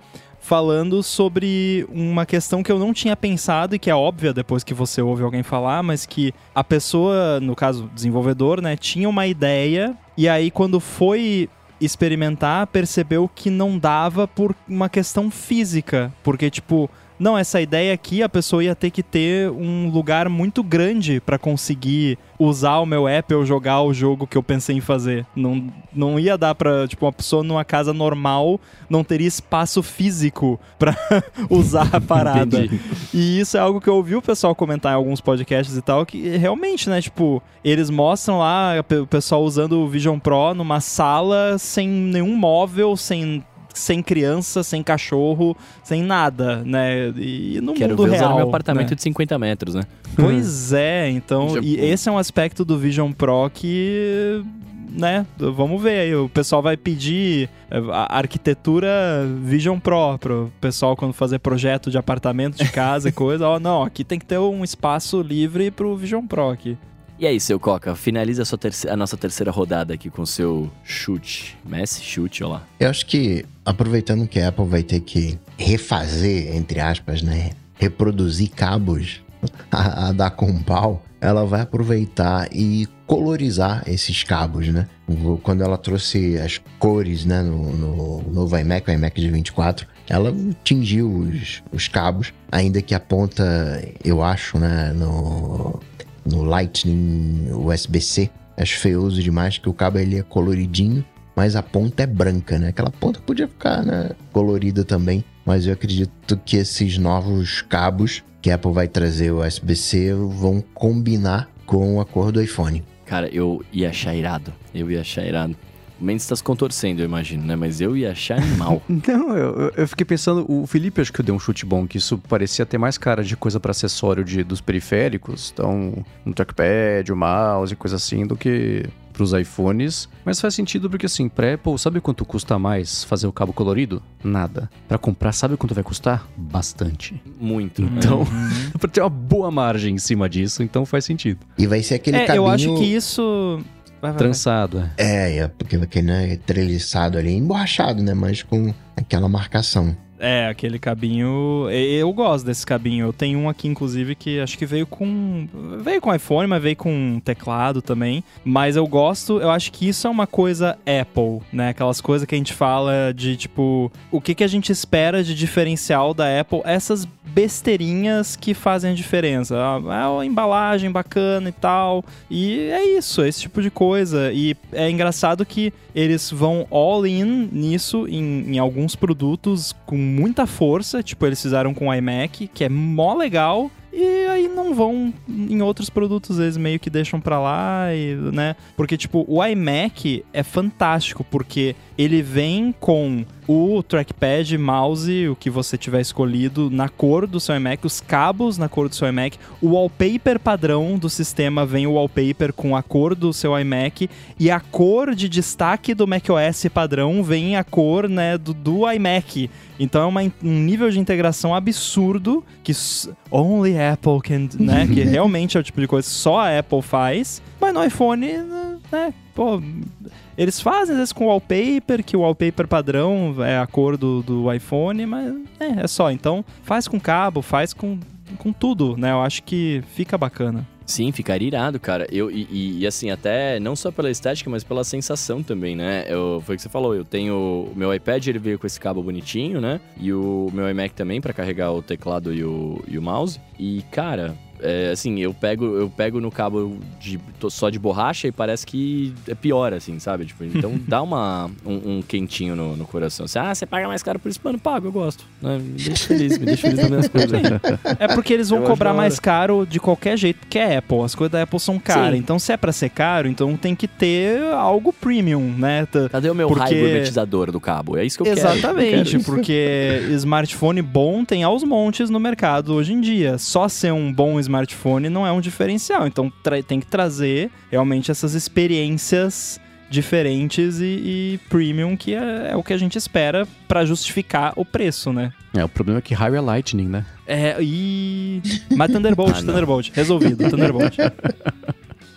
falando sobre uma questão que eu não tinha pensado e que é óbvia depois que você ouve alguém falar, mas que a pessoa, no caso desenvolvedor, né, tinha uma ideia e aí quando foi experimentar, percebeu que não dava por uma questão física, porque tipo, não, essa ideia aqui a pessoa ia ter que ter um lugar muito grande para conseguir usar o meu app ou jogar o jogo que eu pensei em fazer. Não, não ia dar pra, tipo, uma pessoa numa casa normal não teria espaço físico <laughs> para usar a parada. Entendi. E isso é algo que eu ouvi o pessoal comentar em alguns podcasts e tal, que realmente, né, tipo, eles mostram lá o pessoal usando o Vision Pro numa sala sem nenhum móvel, sem sem criança, sem cachorro, sem nada, né? E no Quero mundo ver real. Usar meu apartamento né? de 50 metros, né? Pois é, então. e esse é um aspecto do Vision Pro que né? Vamos ver aí. O pessoal vai pedir eh, a arquitetura Vision Pro pro pessoal quando fazer projeto de apartamento, de casa e <laughs> coisa. Ó, não, aqui tem que ter um espaço livre pro Vision Pro aqui. E aí, seu Coca, finaliza a, a, nossa terceira rodada aqui com seu chute. Messi, chute, olha lá. Eu acho que, aproveitando que a Apple vai ter que refazer, entre aspas, né? Reproduzir cabos <laughs> a, a dar com pau, ela vai aproveitar e colorizar esses cabos, né? Quando ela trouxe as cores, né, no, no novo iMac, o iMac de 24, ela tingiu os, os cabos, ainda que a ponta, eu acho, né, no, no Lightning USB-C, acho feioso demais que o cabo ele é coloridinho, mas a ponta é branca, né? Aquela ponta podia ficar, né, colorida também, mas eu acredito que esses novos cabos que a Apple vai trazer o USB-C vão combinar com a cor do iPhone. Cara, eu ia achar irado. Eu ia achar irado. O Mendes está se contorcendo, eu imagino, né? Mas eu ia achar animal. <laughs> Não, eu, eu fiquei pensando, o Felipe acho que deu um chute bom, que isso parecia ter mais cara de coisa para acessório de, dos periféricos, então um trackpad, um mouse, coisa assim, do que para os iPhones, mas faz sentido porque assim, para Apple, sabe quanto custa mais fazer o cabo colorido? Nada. Para comprar, sabe quanto vai custar? Bastante. Muito. Então, uhum. <laughs> para ter uma boa margem em cima disso, então faz sentido. E vai ser aquele é, cabinho... Eu acho que isso Vai, vai, Trançado, vai. é. É, porque aquele né, treliçado ali, emborrachado, né? Mas com aquela marcação. É, aquele cabinho. Eu gosto desse cabinho. Eu tenho um aqui, inclusive, que acho que veio com. Veio com iPhone, mas veio com teclado também. Mas eu gosto, eu acho que isso é uma coisa Apple, né? Aquelas coisas que a gente fala de tipo. O que, que a gente espera de diferencial da Apple? Essas besteirinhas que fazem a diferença. É a embalagem bacana e tal. E é isso, esse tipo de coisa. E é engraçado que eles vão all in nisso em, em alguns produtos com muita força. Tipo, eles fizeram com o iMac, que é mó legal. E aí não vão em outros produtos, eles meio que deixam pra lá, e, né? Porque, tipo, o iMac é fantástico, porque ele vem com o trackpad, mouse, o que você tiver escolhido na cor do seu iMac, os cabos na cor do seu iMac, o wallpaper padrão do sistema vem o wallpaper com a cor do seu iMac e a cor de destaque do macOS padrão vem a cor, né, do, do iMac. Então é uma, um nível de integração absurdo que only Apple can, né, que <laughs> realmente é o tipo de coisa que só a Apple faz, mas no iPhone, né, pô, eles fazem às vezes com wallpaper, que o wallpaper padrão é a cor do, do iPhone, mas é, é só. Então faz com cabo, faz com, com tudo, né? Eu acho que fica bacana. Sim, ficaria irado, cara. Eu, e, e, assim, até não só pela estética, mas pela sensação também, né? Eu, foi o que você falou, eu tenho. O meu iPad ele veio com esse cabo bonitinho, né? E o meu iMac também para carregar o teclado e o, e o mouse. E, cara, é, assim, eu pego, eu pego no cabo de, só de borracha e parece que é pior, assim, sabe? Tipo, então <laughs> dá uma, um, um quentinho no, no, coração. Assim, ah, você paga mais caro por isso? Mano, pago, eu gosto. Né? Me deixa feliz, me deixa feliz nas minhas coisas. É porque eles vão eu cobrar mais caro de qualquer jeito, porque é Apple. As coisas da Apple são caras. Sim. Então, se é pra ser caro, então tem que ter algo premium, né? Cadê o meu porque... raio gourmetizador do cabo? É isso que eu Exatamente, quero. Exatamente, porque <laughs> smartphone bom tem aos montes no mercado hoje em dia. Só ser um bom smartphone não é um diferencial. Então tem que trazer realmente essas experiências diferentes e, e premium, que é, é, o que a gente espera para justificar o preço, né? É, o problema é que raio é Lightning, né? É, e. Mas Thunderbolt, <laughs> ah, Thunderbolt. Resolvido, Thunderbolt.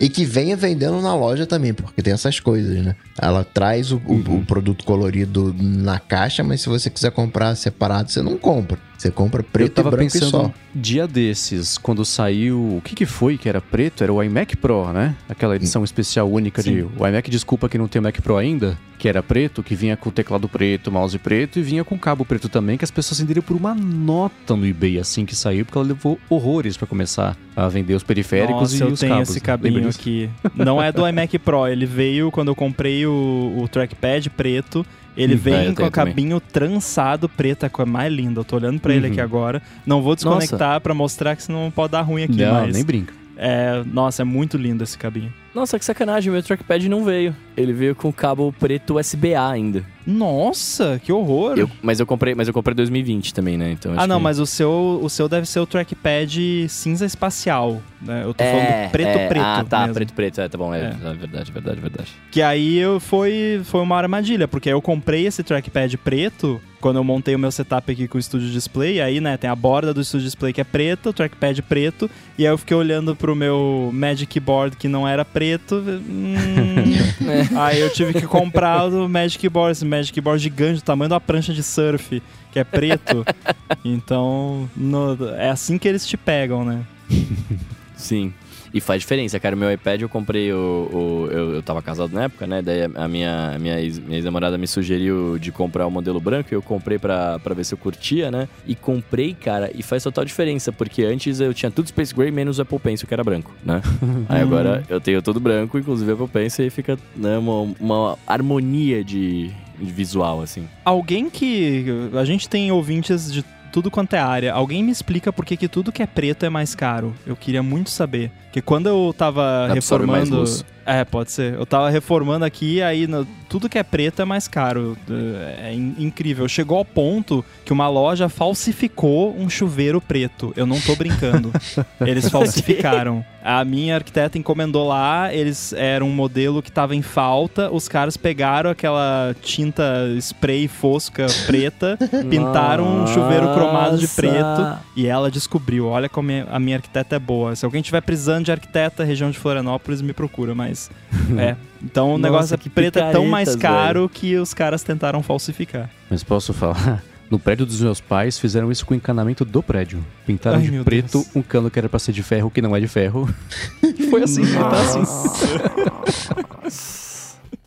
E que venha vendendo na loja também, porque tem essas coisas, né? Ela traz o, uhum. o, o produto colorido na caixa, mas se você quiser comprar separado, você não compra. Você compra preto e branco pensando, e só. Dia desses, quando saiu. O que, que foi que era preto? Era o iMac Pro, né? Aquela edição especial única Sim. de. O iMac, desculpa que não tem o Mac Pro ainda, que era preto, que vinha com teclado preto, mouse preto e vinha com cabo preto também, que as pessoas venderam por uma nota no eBay assim que saiu, porque ela levou horrores para começar a vender os periféricos Nossa, e os cabos. eu tenho esse cabinho aqui. Não é do iMac Pro, ele veio quando eu comprei o, o trackpad preto ele hum, vem com o cabinho trançado preto, é a coisa mais linda. Eu tô olhando pra uhum. ele aqui uhum. agora. Não vou desconectar para mostrar que senão pode dar ruim aqui, não, mas... nem brinca. É, nossa, é muito lindo esse cabinho. Nossa, que sacanagem, meu trackpad não veio. Ele veio com cabo preto USB-A ainda. Nossa, que horror. Eu, mas eu comprei, mas eu comprei 2020 também, né? Então Ah, não, que... mas o seu, o seu deve ser o trackpad cinza espacial, né? Eu tô é, falando do preto é, preto. Ah, tá, mesmo. preto preto, é, tá bom, é, é. é verdade, verdade, verdade. Que aí eu, foi foi uma armadilha, porque eu comprei esse trackpad preto quando eu montei o meu setup aqui com o Studio Display, aí, né, tem a borda do Studio Display que é preta, o trackpad preto, e aí eu fiquei olhando pro meu Magic Board que não era preto, hum, <laughs> é. aí eu tive que comprar o Magic Board, esse Magic Board gigante, do tamanho da prancha de surf, que é preto. <laughs> então, no, é assim que eles te pegam, né? Sim. E faz diferença, cara. O meu iPad eu comprei o. o eu, eu tava casado na época, né? Daí a minha, a minha ex-namorada me sugeriu de comprar o modelo branco e eu comprei pra, pra ver se eu curtia, né? E comprei, cara, e faz total diferença, porque antes eu tinha tudo Space Gray menos o Apple Pencil, que era branco, né? <laughs> Aí agora eu tenho tudo branco, inclusive o Apple Pencil, e fica né, uma, uma harmonia de visual, assim. Alguém que. A gente tem ouvintes de tudo quanto é área. Alguém me explica por que, que tudo que é preto é mais caro? Eu queria muito saber. Que quando eu tava Absorve reformando. É, pode ser. Eu tava reformando aqui, aí no, tudo que é preto é mais caro. É, é incrível. Chegou ao ponto que uma loja falsificou um chuveiro preto. Eu não tô brincando. <laughs> Eles falsificaram. A minha arquiteta encomendou lá, eles eram um modelo que tava em falta. Os caras pegaram aquela tinta spray fosca preta, <laughs> pintaram um chuveiro cromado de preto e ela descobriu. Olha como a minha arquiteta é boa. Se alguém tiver precisando de arquiteta, região de Florianópolis, me procura, mas é. <laughs> Então o Nossa, negócio é preto é tão mais caro velho. que os caras tentaram falsificar. Mas posso falar? <laughs> No prédio dos meus pais fizeram isso com o encanamento do prédio. Pintaram Ai, de preto Deus. um cano que era pra ser de ferro, que não é de ferro. e <laughs> foi assim, tá assim.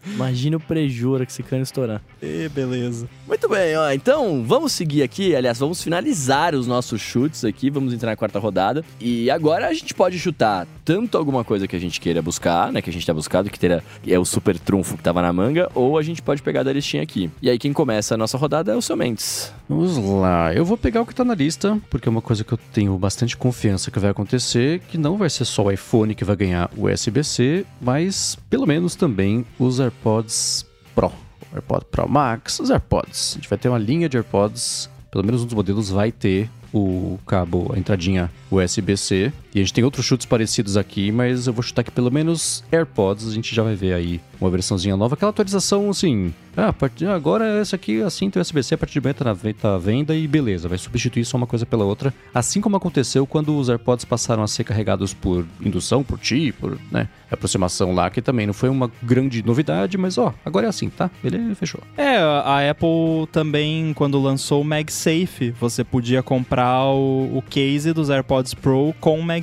Imagina o prejuízo que esse cano estourar. E beleza. Muito bem, ó. Então, vamos seguir aqui. Aliás, vamos finalizar os nossos chutes aqui. Vamos entrar na quarta rodada. E agora a gente pode chutar tanto alguma coisa que a gente queira buscar, né? Que a gente tá buscando, que teria, é o super trunfo que tava na manga, ou a gente pode pegar da listinha aqui. E aí, quem começa a nossa rodada é o seu Mendes. Vamos lá. Eu vou pegar o que tá na lista, porque é uma coisa que eu tenho bastante confiança que vai acontecer, que não vai ser só o iPhone que vai ganhar o USB-C, mas pelo menos também os AirPods Pro. O AirPod Pro Max, os AirPods. A gente vai ter uma linha de AirPods, pelo menos um dos modelos vai ter o cabo, a entradinha USB-C. E a gente tem outros chutes parecidos aqui, mas eu vou chutar que pelo menos AirPods a gente já vai ver aí uma versãozinha nova. Aquela atualização, assim, ah, agora esse aqui, assim, tem USB-C a partir de beta na venda, e beleza, vai substituir só uma coisa pela outra. Assim como aconteceu quando os AirPods passaram a ser carregados por indução, por ti, por, né, aproximação lá, que também não foi uma grande novidade, mas ó, agora é assim, tá? Ele fechou. É, a Apple também, quando lançou o MagSafe, você podia comprar o, o case dos AirPods Pro com o MagSafe.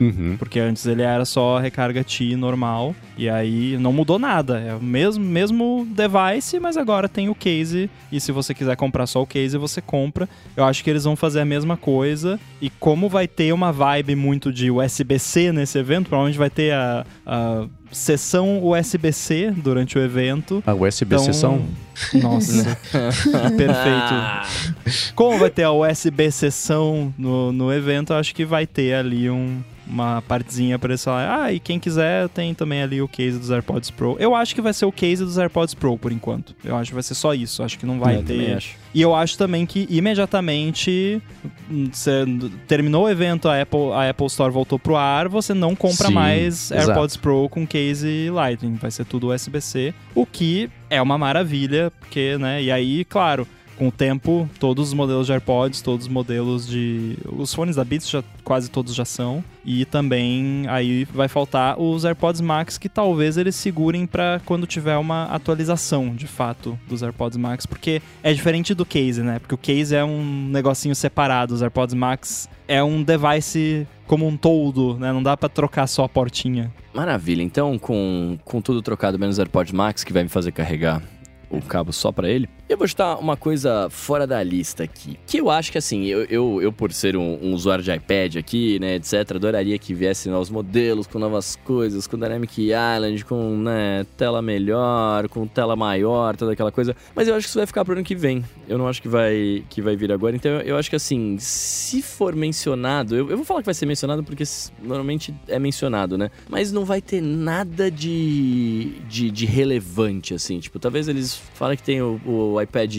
Uhum. Porque antes ele era só recarga TI normal. E aí não mudou nada. É o mesmo, mesmo device, mas agora tem o case. E se você quiser comprar só o case, você compra. Eu acho que eles vão fazer a mesma coisa. E como vai ter uma vibe muito de USB-C nesse evento, provavelmente vai ter a, a sessão USB-C durante o evento. A USB então... sessão? Nossa, <laughs> perfeito. Como vai ter a USB sessão no, no evento, eu acho que vai ter ali um, uma partezinha para eles falarem, ah, e quem quiser tem também ali o case dos AirPods Pro. Eu acho que vai ser o case dos AirPods Pro por enquanto. Eu acho que vai ser só isso. Acho que não vai é, ter. E eu acho também que imediatamente você terminou o evento, a Apple, a Apple Store voltou pro ar, você não compra Sim, mais AirPods exato. Pro com case Lightning. Vai ser tudo USB-C, o que é uma maravilha, porque, né? E aí, claro com o tempo, todos os modelos de AirPods, todos os modelos de. Os fones da Beats já quase todos já são. E também aí vai faltar os AirPods Max que talvez eles segurem para quando tiver uma atualização de fato dos AirPods Max, porque é diferente do case, né? Porque o case é um negocinho separado, os AirPods Max é um device como um todo, né? Não dá para trocar só a portinha. Maravilha. Então, com, com tudo trocado menos AirPods Max que vai me fazer carregar o cabo só para ele. Eu vou chutar uma coisa fora da lista aqui. Que eu acho que assim, eu, eu, eu por ser um, um, usuário de iPad aqui, né, etc., adoraria que viesse novos modelos, com novas coisas, com Dynamic Island, com né, tela melhor, com tela maior, toda aquela coisa. Mas eu acho que isso vai ficar pro ano que vem. Eu não acho que vai, que vai vir agora. Então eu, acho que assim, se for mencionado, eu, eu vou falar que vai ser mencionado porque normalmente é mencionado, né? Mas não vai ter nada de, de, de relevante, assim. Tipo, talvez eles falem que tem o, o iPad,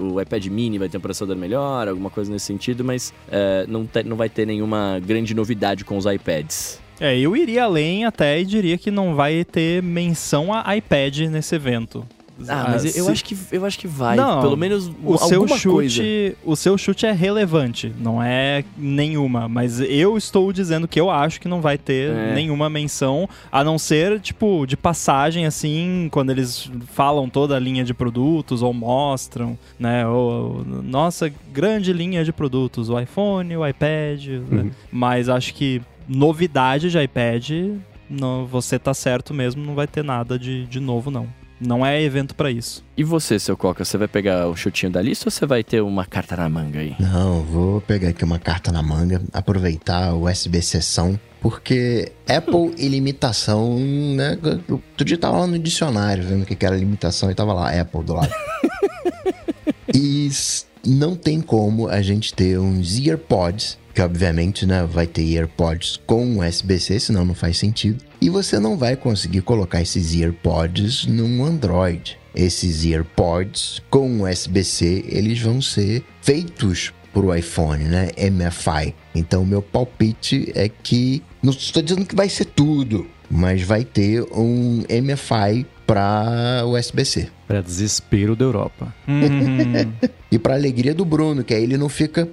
o iPad mini vai ter um processador melhor, alguma coisa nesse sentido, mas é, não, te, não vai ter nenhuma grande novidade com os iPads. É, eu iria além até e diria que não vai ter menção a iPad nesse evento. Ah, mas ah, eu, se... acho que, eu acho que vai. Não, pelo menos o seu chute, coisa. O seu chute é relevante, não é nenhuma. Mas eu estou dizendo que eu acho que não vai ter é. nenhuma menção, a não ser, tipo, de passagem, assim, quando eles falam toda a linha de produtos ou mostram, né? Ou, nossa grande linha de produtos, o iPhone, o iPad. Né? Uhum. Né? Mas acho que novidade de iPad, não, você tá certo mesmo, não vai ter nada de, de novo, não. Não é evento para isso. E você, seu Coca, você vai pegar o chutinho da lista ou você vai ter uma carta na manga aí? Não, vou pegar aqui uma carta na manga, aproveitar o USB sessão, porque Apple e limitação, né? Outro dia tava lá no dicionário vendo o que era limitação e tava lá Apple do lado. <laughs> e não tem como a gente ter uns AirPods que obviamente né, vai ter AirPods com USB-C, senão não faz sentido. E você não vai conseguir colocar esses AirPods num Android. Esses AirPods com USB-C, eles vão ser feitos para o iPhone, né? MFI. Então, meu palpite é que não estou dizendo que vai ser tudo, mas vai ter um MFI para USB-C. Para desespero da Europa. Uhum. <laughs> e para alegria do Bruno, que aí ele não fica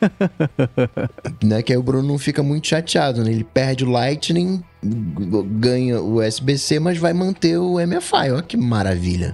<laughs> né, que aí o Bruno não fica muito chateado, né? Ele perde o Lightning, ganha o USB-C, mas vai manter o MFI. Olha que maravilha.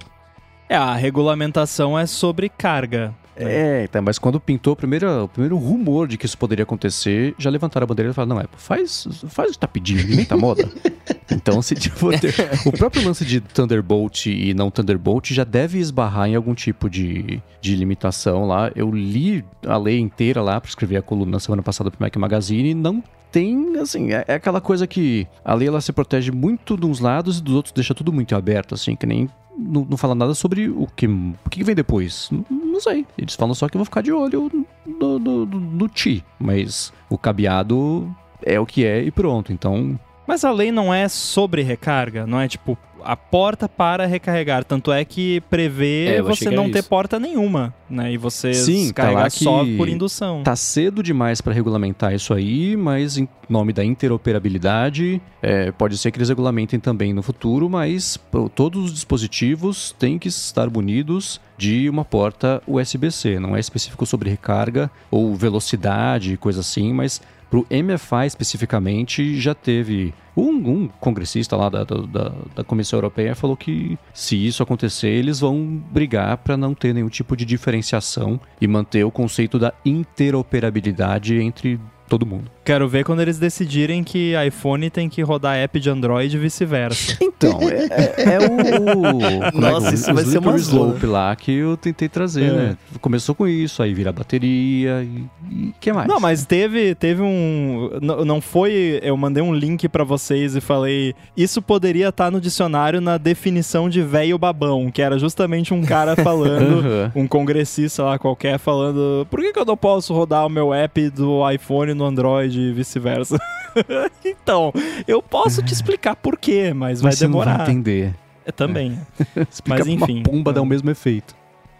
É, a regulamentação é sobre carga. É, então, mas quando pintou o primeiro, o primeiro rumor de que isso poderia acontecer, já levantaram a bandeira e falaram, não, é, faz, faz o que tá pedindo, inventa moda. <laughs> então, se tipo, <laughs> ter, o próprio lance de Thunderbolt e não Thunderbolt já deve esbarrar em algum tipo de, de limitação lá. Eu li a lei inteira lá para escrever a coluna na semana passada pro Mac Magazine e não tem, assim, é, é, aquela coisa que a lei ela se protege muito de uns lados e dos outros deixa tudo muito aberto, assim, que nem não, não fala nada sobre o que, o que vem depois. Não, não sei. Eles falam só que eu vou ficar de olho no, no, no, no Ti. Mas o cabeado é o que é e pronto. Então. Mas a lei não é sobre recarga, não é tipo a porta para recarregar. Tanto é que prevê é, você não ter porta nenhuma, né? E você Sim, carregar tá só por indução. Tá cedo demais para regulamentar isso aí, mas em nome da interoperabilidade, é, pode ser que eles regulamentem também no futuro, mas todos os dispositivos têm que estar munidos de uma porta USB-C. Não é específico sobre recarga ou velocidade, coisa assim, mas para o MFI especificamente, já teve um, um congressista lá da, da, da, Comissão Europeia falou que se isso acontecer, eles vão brigar para não ter nenhum tipo de diferenciação e manter o conceito da interoperabilidade entre todo mundo. Quero ver quando eles decidirem que iPhone tem que rodar app de Android e vice-versa. <laughs> Então, é, é, é o. <laughs> Nossa, é, isso vai ser uma slope lá que eu tentei trazer, é. né? Começou com isso, aí vira bateria e. o que mais? Não, mas teve, teve um. Não foi. Eu mandei um link para vocês e falei. Isso poderia estar tá no dicionário na definição de velho babão, que era justamente um cara <laughs> falando, uhum. um congressista lá qualquer, falando: por que, que eu não posso rodar o meu app do iPhone no Android? E vice-versa. <laughs> então, eu posso te explicar por quê, mas, mas vai demorar. Você não vai entender. É, também. É. <laughs> mas enfim. Uma pomba dá o mesmo efeito.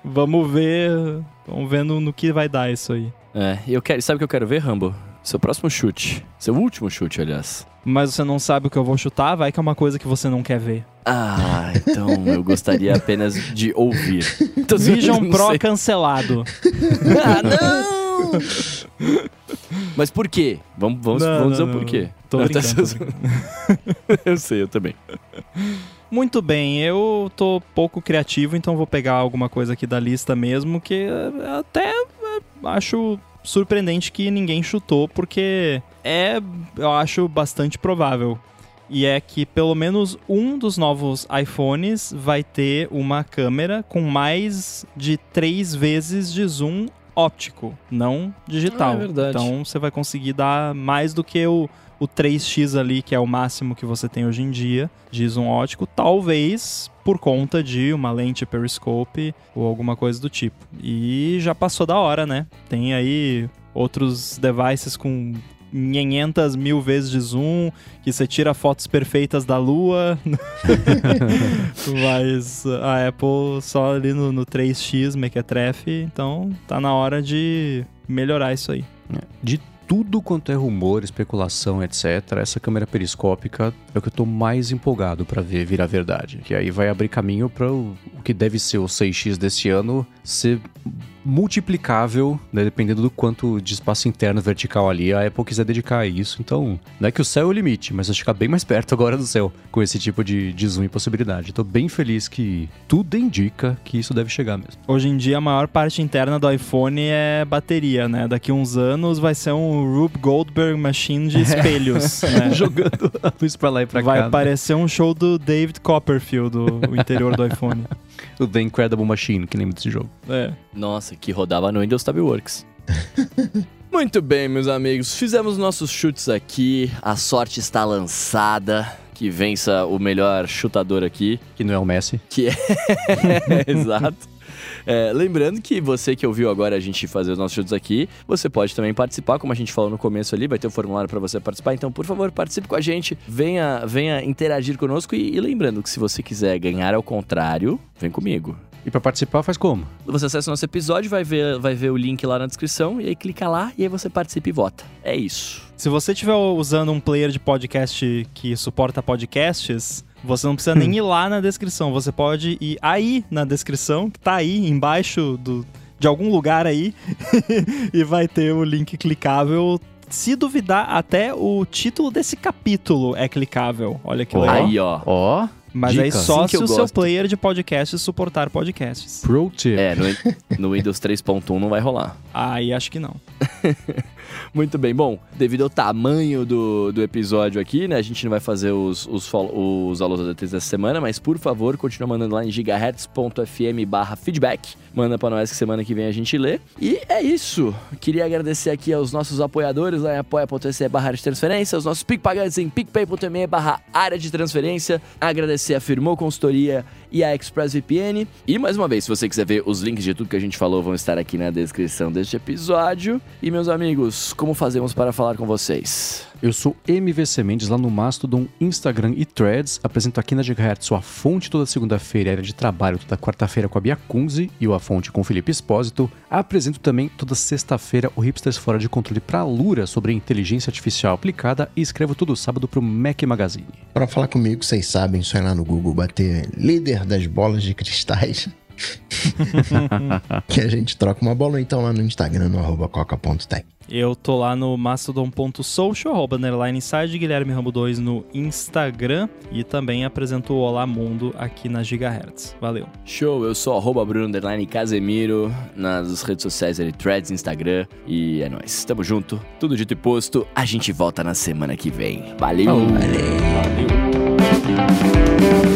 Vamos ver. Vamos ver no, no que vai dar isso aí. É, eu quero. Sabe o que eu quero ver, Rambo? Seu próximo chute. Seu último chute, aliás. Mas você não sabe o que eu vou chutar, vai que é uma coisa que você não quer ver. Ah, então eu gostaria apenas de ouvir. <laughs> Vision Pro sei. cancelado. ah, não! <laughs> Mas por quê? Vamos, vamos, não, vamos não, dizer o porquê. Tô brincando. <laughs> eu sei, eu também. Muito bem, eu tô pouco criativo, então vou pegar alguma coisa aqui da lista mesmo, que até acho surpreendente que ninguém chutou, porque é, eu acho, bastante provável. E é que pelo menos um dos novos iPhones vai ter uma câmera com mais de três vezes de zoom óptico, não digital. Ah, é verdade. Então você vai conseguir dar mais do que o, o 3x ali, que é o máximo que você tem hoje em dia de zoom óptico, talvez por conta de uma lente periscope ou alguma coisa do tipo. E já passou da hora, né? Tem aí outros devices com 500 mil vezes de zoom, que você tira fotos perfeitas da lua. <laughs> Mas a Apple só ali no, no 3x Mequetrefe, então tá na hora de melhorar isso aí. É, de tudo quanto é rumor, especulação, etc., essa câmera periscópica é o que eu tô mais empolgado para ver virar verdade. Que aí vai abrir caminho para o que deve ser o 6X desse ano ser multiplicável, né, dependendo do quanto de espaço interno vertical ali a Apple quiser dedicar a isso. Então, não é que o céu é o limite, mas vai ficar bem mais <laughs> perto agora do céu com esse tipo de, de zoom e possibilidade. Estou bem feliz que tudo indica que isso deve chegar mesmo. Hoje em dia, a maior parte interna do iPhone é bateria, né? Daqui uns anos vai ser um Rube Goldberg Machine de <laughs> espelhos, <laughs> né? Jogando a luz pra lá e pra vai cá. Vai parecer um show do David Copperfield, o interior do iPhone. O The Incredible Machine, que lembra desse jogo. É. Nossa, que rodava no Windows Tab Works. <laughs> Muito bem, meus amigos. Fizemos nossos chutes aqui. A sorte está lançada. Que vença o melhor chutador aqui. Que não é o Messi. Que é. <laughs> Exato. É, lembrando que você que ouviu agora a gente fazer os nossos chutes aqui, você pode também participar, como a gente falou no começo ali, vai ter um formulário para você participar. Então, por favor, participe com a gente, venha, venha interagir conosco e, e lembrando que se você quiser ganhar ao contrário, vem comigo. E para participar faz como? Você acessa o nosso episódio, vai ver, vai ver o link lá na descrição e aí clica lá e aí você participa e vota. É isso. Se você estiver usando um player de podcast que suporta podcasts, você não precisa nem <laughs> ir lá na descrição, você pode ir aí na descrição, que tá aí embaixo do, de algum lugar aí, <laughs> e vai ter o link clicável. Se duvidar, até o título desse capítulo é clicável. Olha que legal. Aí, ó. Ó. Mas Dica. aí só Assim se o seu player de podcast suportar podcasts. Pro tip. É, no, no Windows 3.1 não vai rolar. <laughs> Aí acho que não. <laughs> Muito bem. Bom, devido ao tamanho do, do episódio aqui, né? A gente não vai fazer os, os, os alunos ADTs dessa semana, mas por favor, continua mandando lá em gigahertz.fm barra feedback. Manda pra nós que semana que vem a gente lê. E é isso. Queria agradecer aqui aos nossos apoiadores lá em apoia.se barra de transferência, os nossos PicPagantes em picpay.me barra área de transferência. Agradecer a Firmou Consultoria e a ExpressVPN. E mais uma vez, se você quiser ver os links de tudo que a gente falou, vão estar aqui na descrição deste episódio. E meus amigos, como fazemos para falar com vocês? Eu sou MVC Mendes lá no Mastodon, Instagram e Threads. Apresento aqui na Gigahertz sua fonte toda segunda-feira, área de trabalho toda quarta-feira com a Bia Kunze e o A Fonte com o Felipe Espósito. Apresento também toda sexta-feira o Hipsters Fora de Controle para a Lura sobre inteligência artificial aplicada e escrevo todo sábado para o Mac Magazine. Para falar comigo, vocês sabem, só ir lá no Google bater líder das bolas de cristais. <laughs> que a gente troca uma bola então lá no Instagram, no arroba coca.tech. Eu tô lá no mastodon.social, arroba underline inside, Guilherme Rambo 2 no Instagram e também apresento o Olá Mundo aqui na Gigahertz. Valeu. Show, eu sou arroba Bruno Underline Casemiro nas redes sociais ali, Threads, Instagram e é nóis. Tamo junto, tudo dito e posto, a gente volta na semana que vem. Valeu! Valeu! Valeu.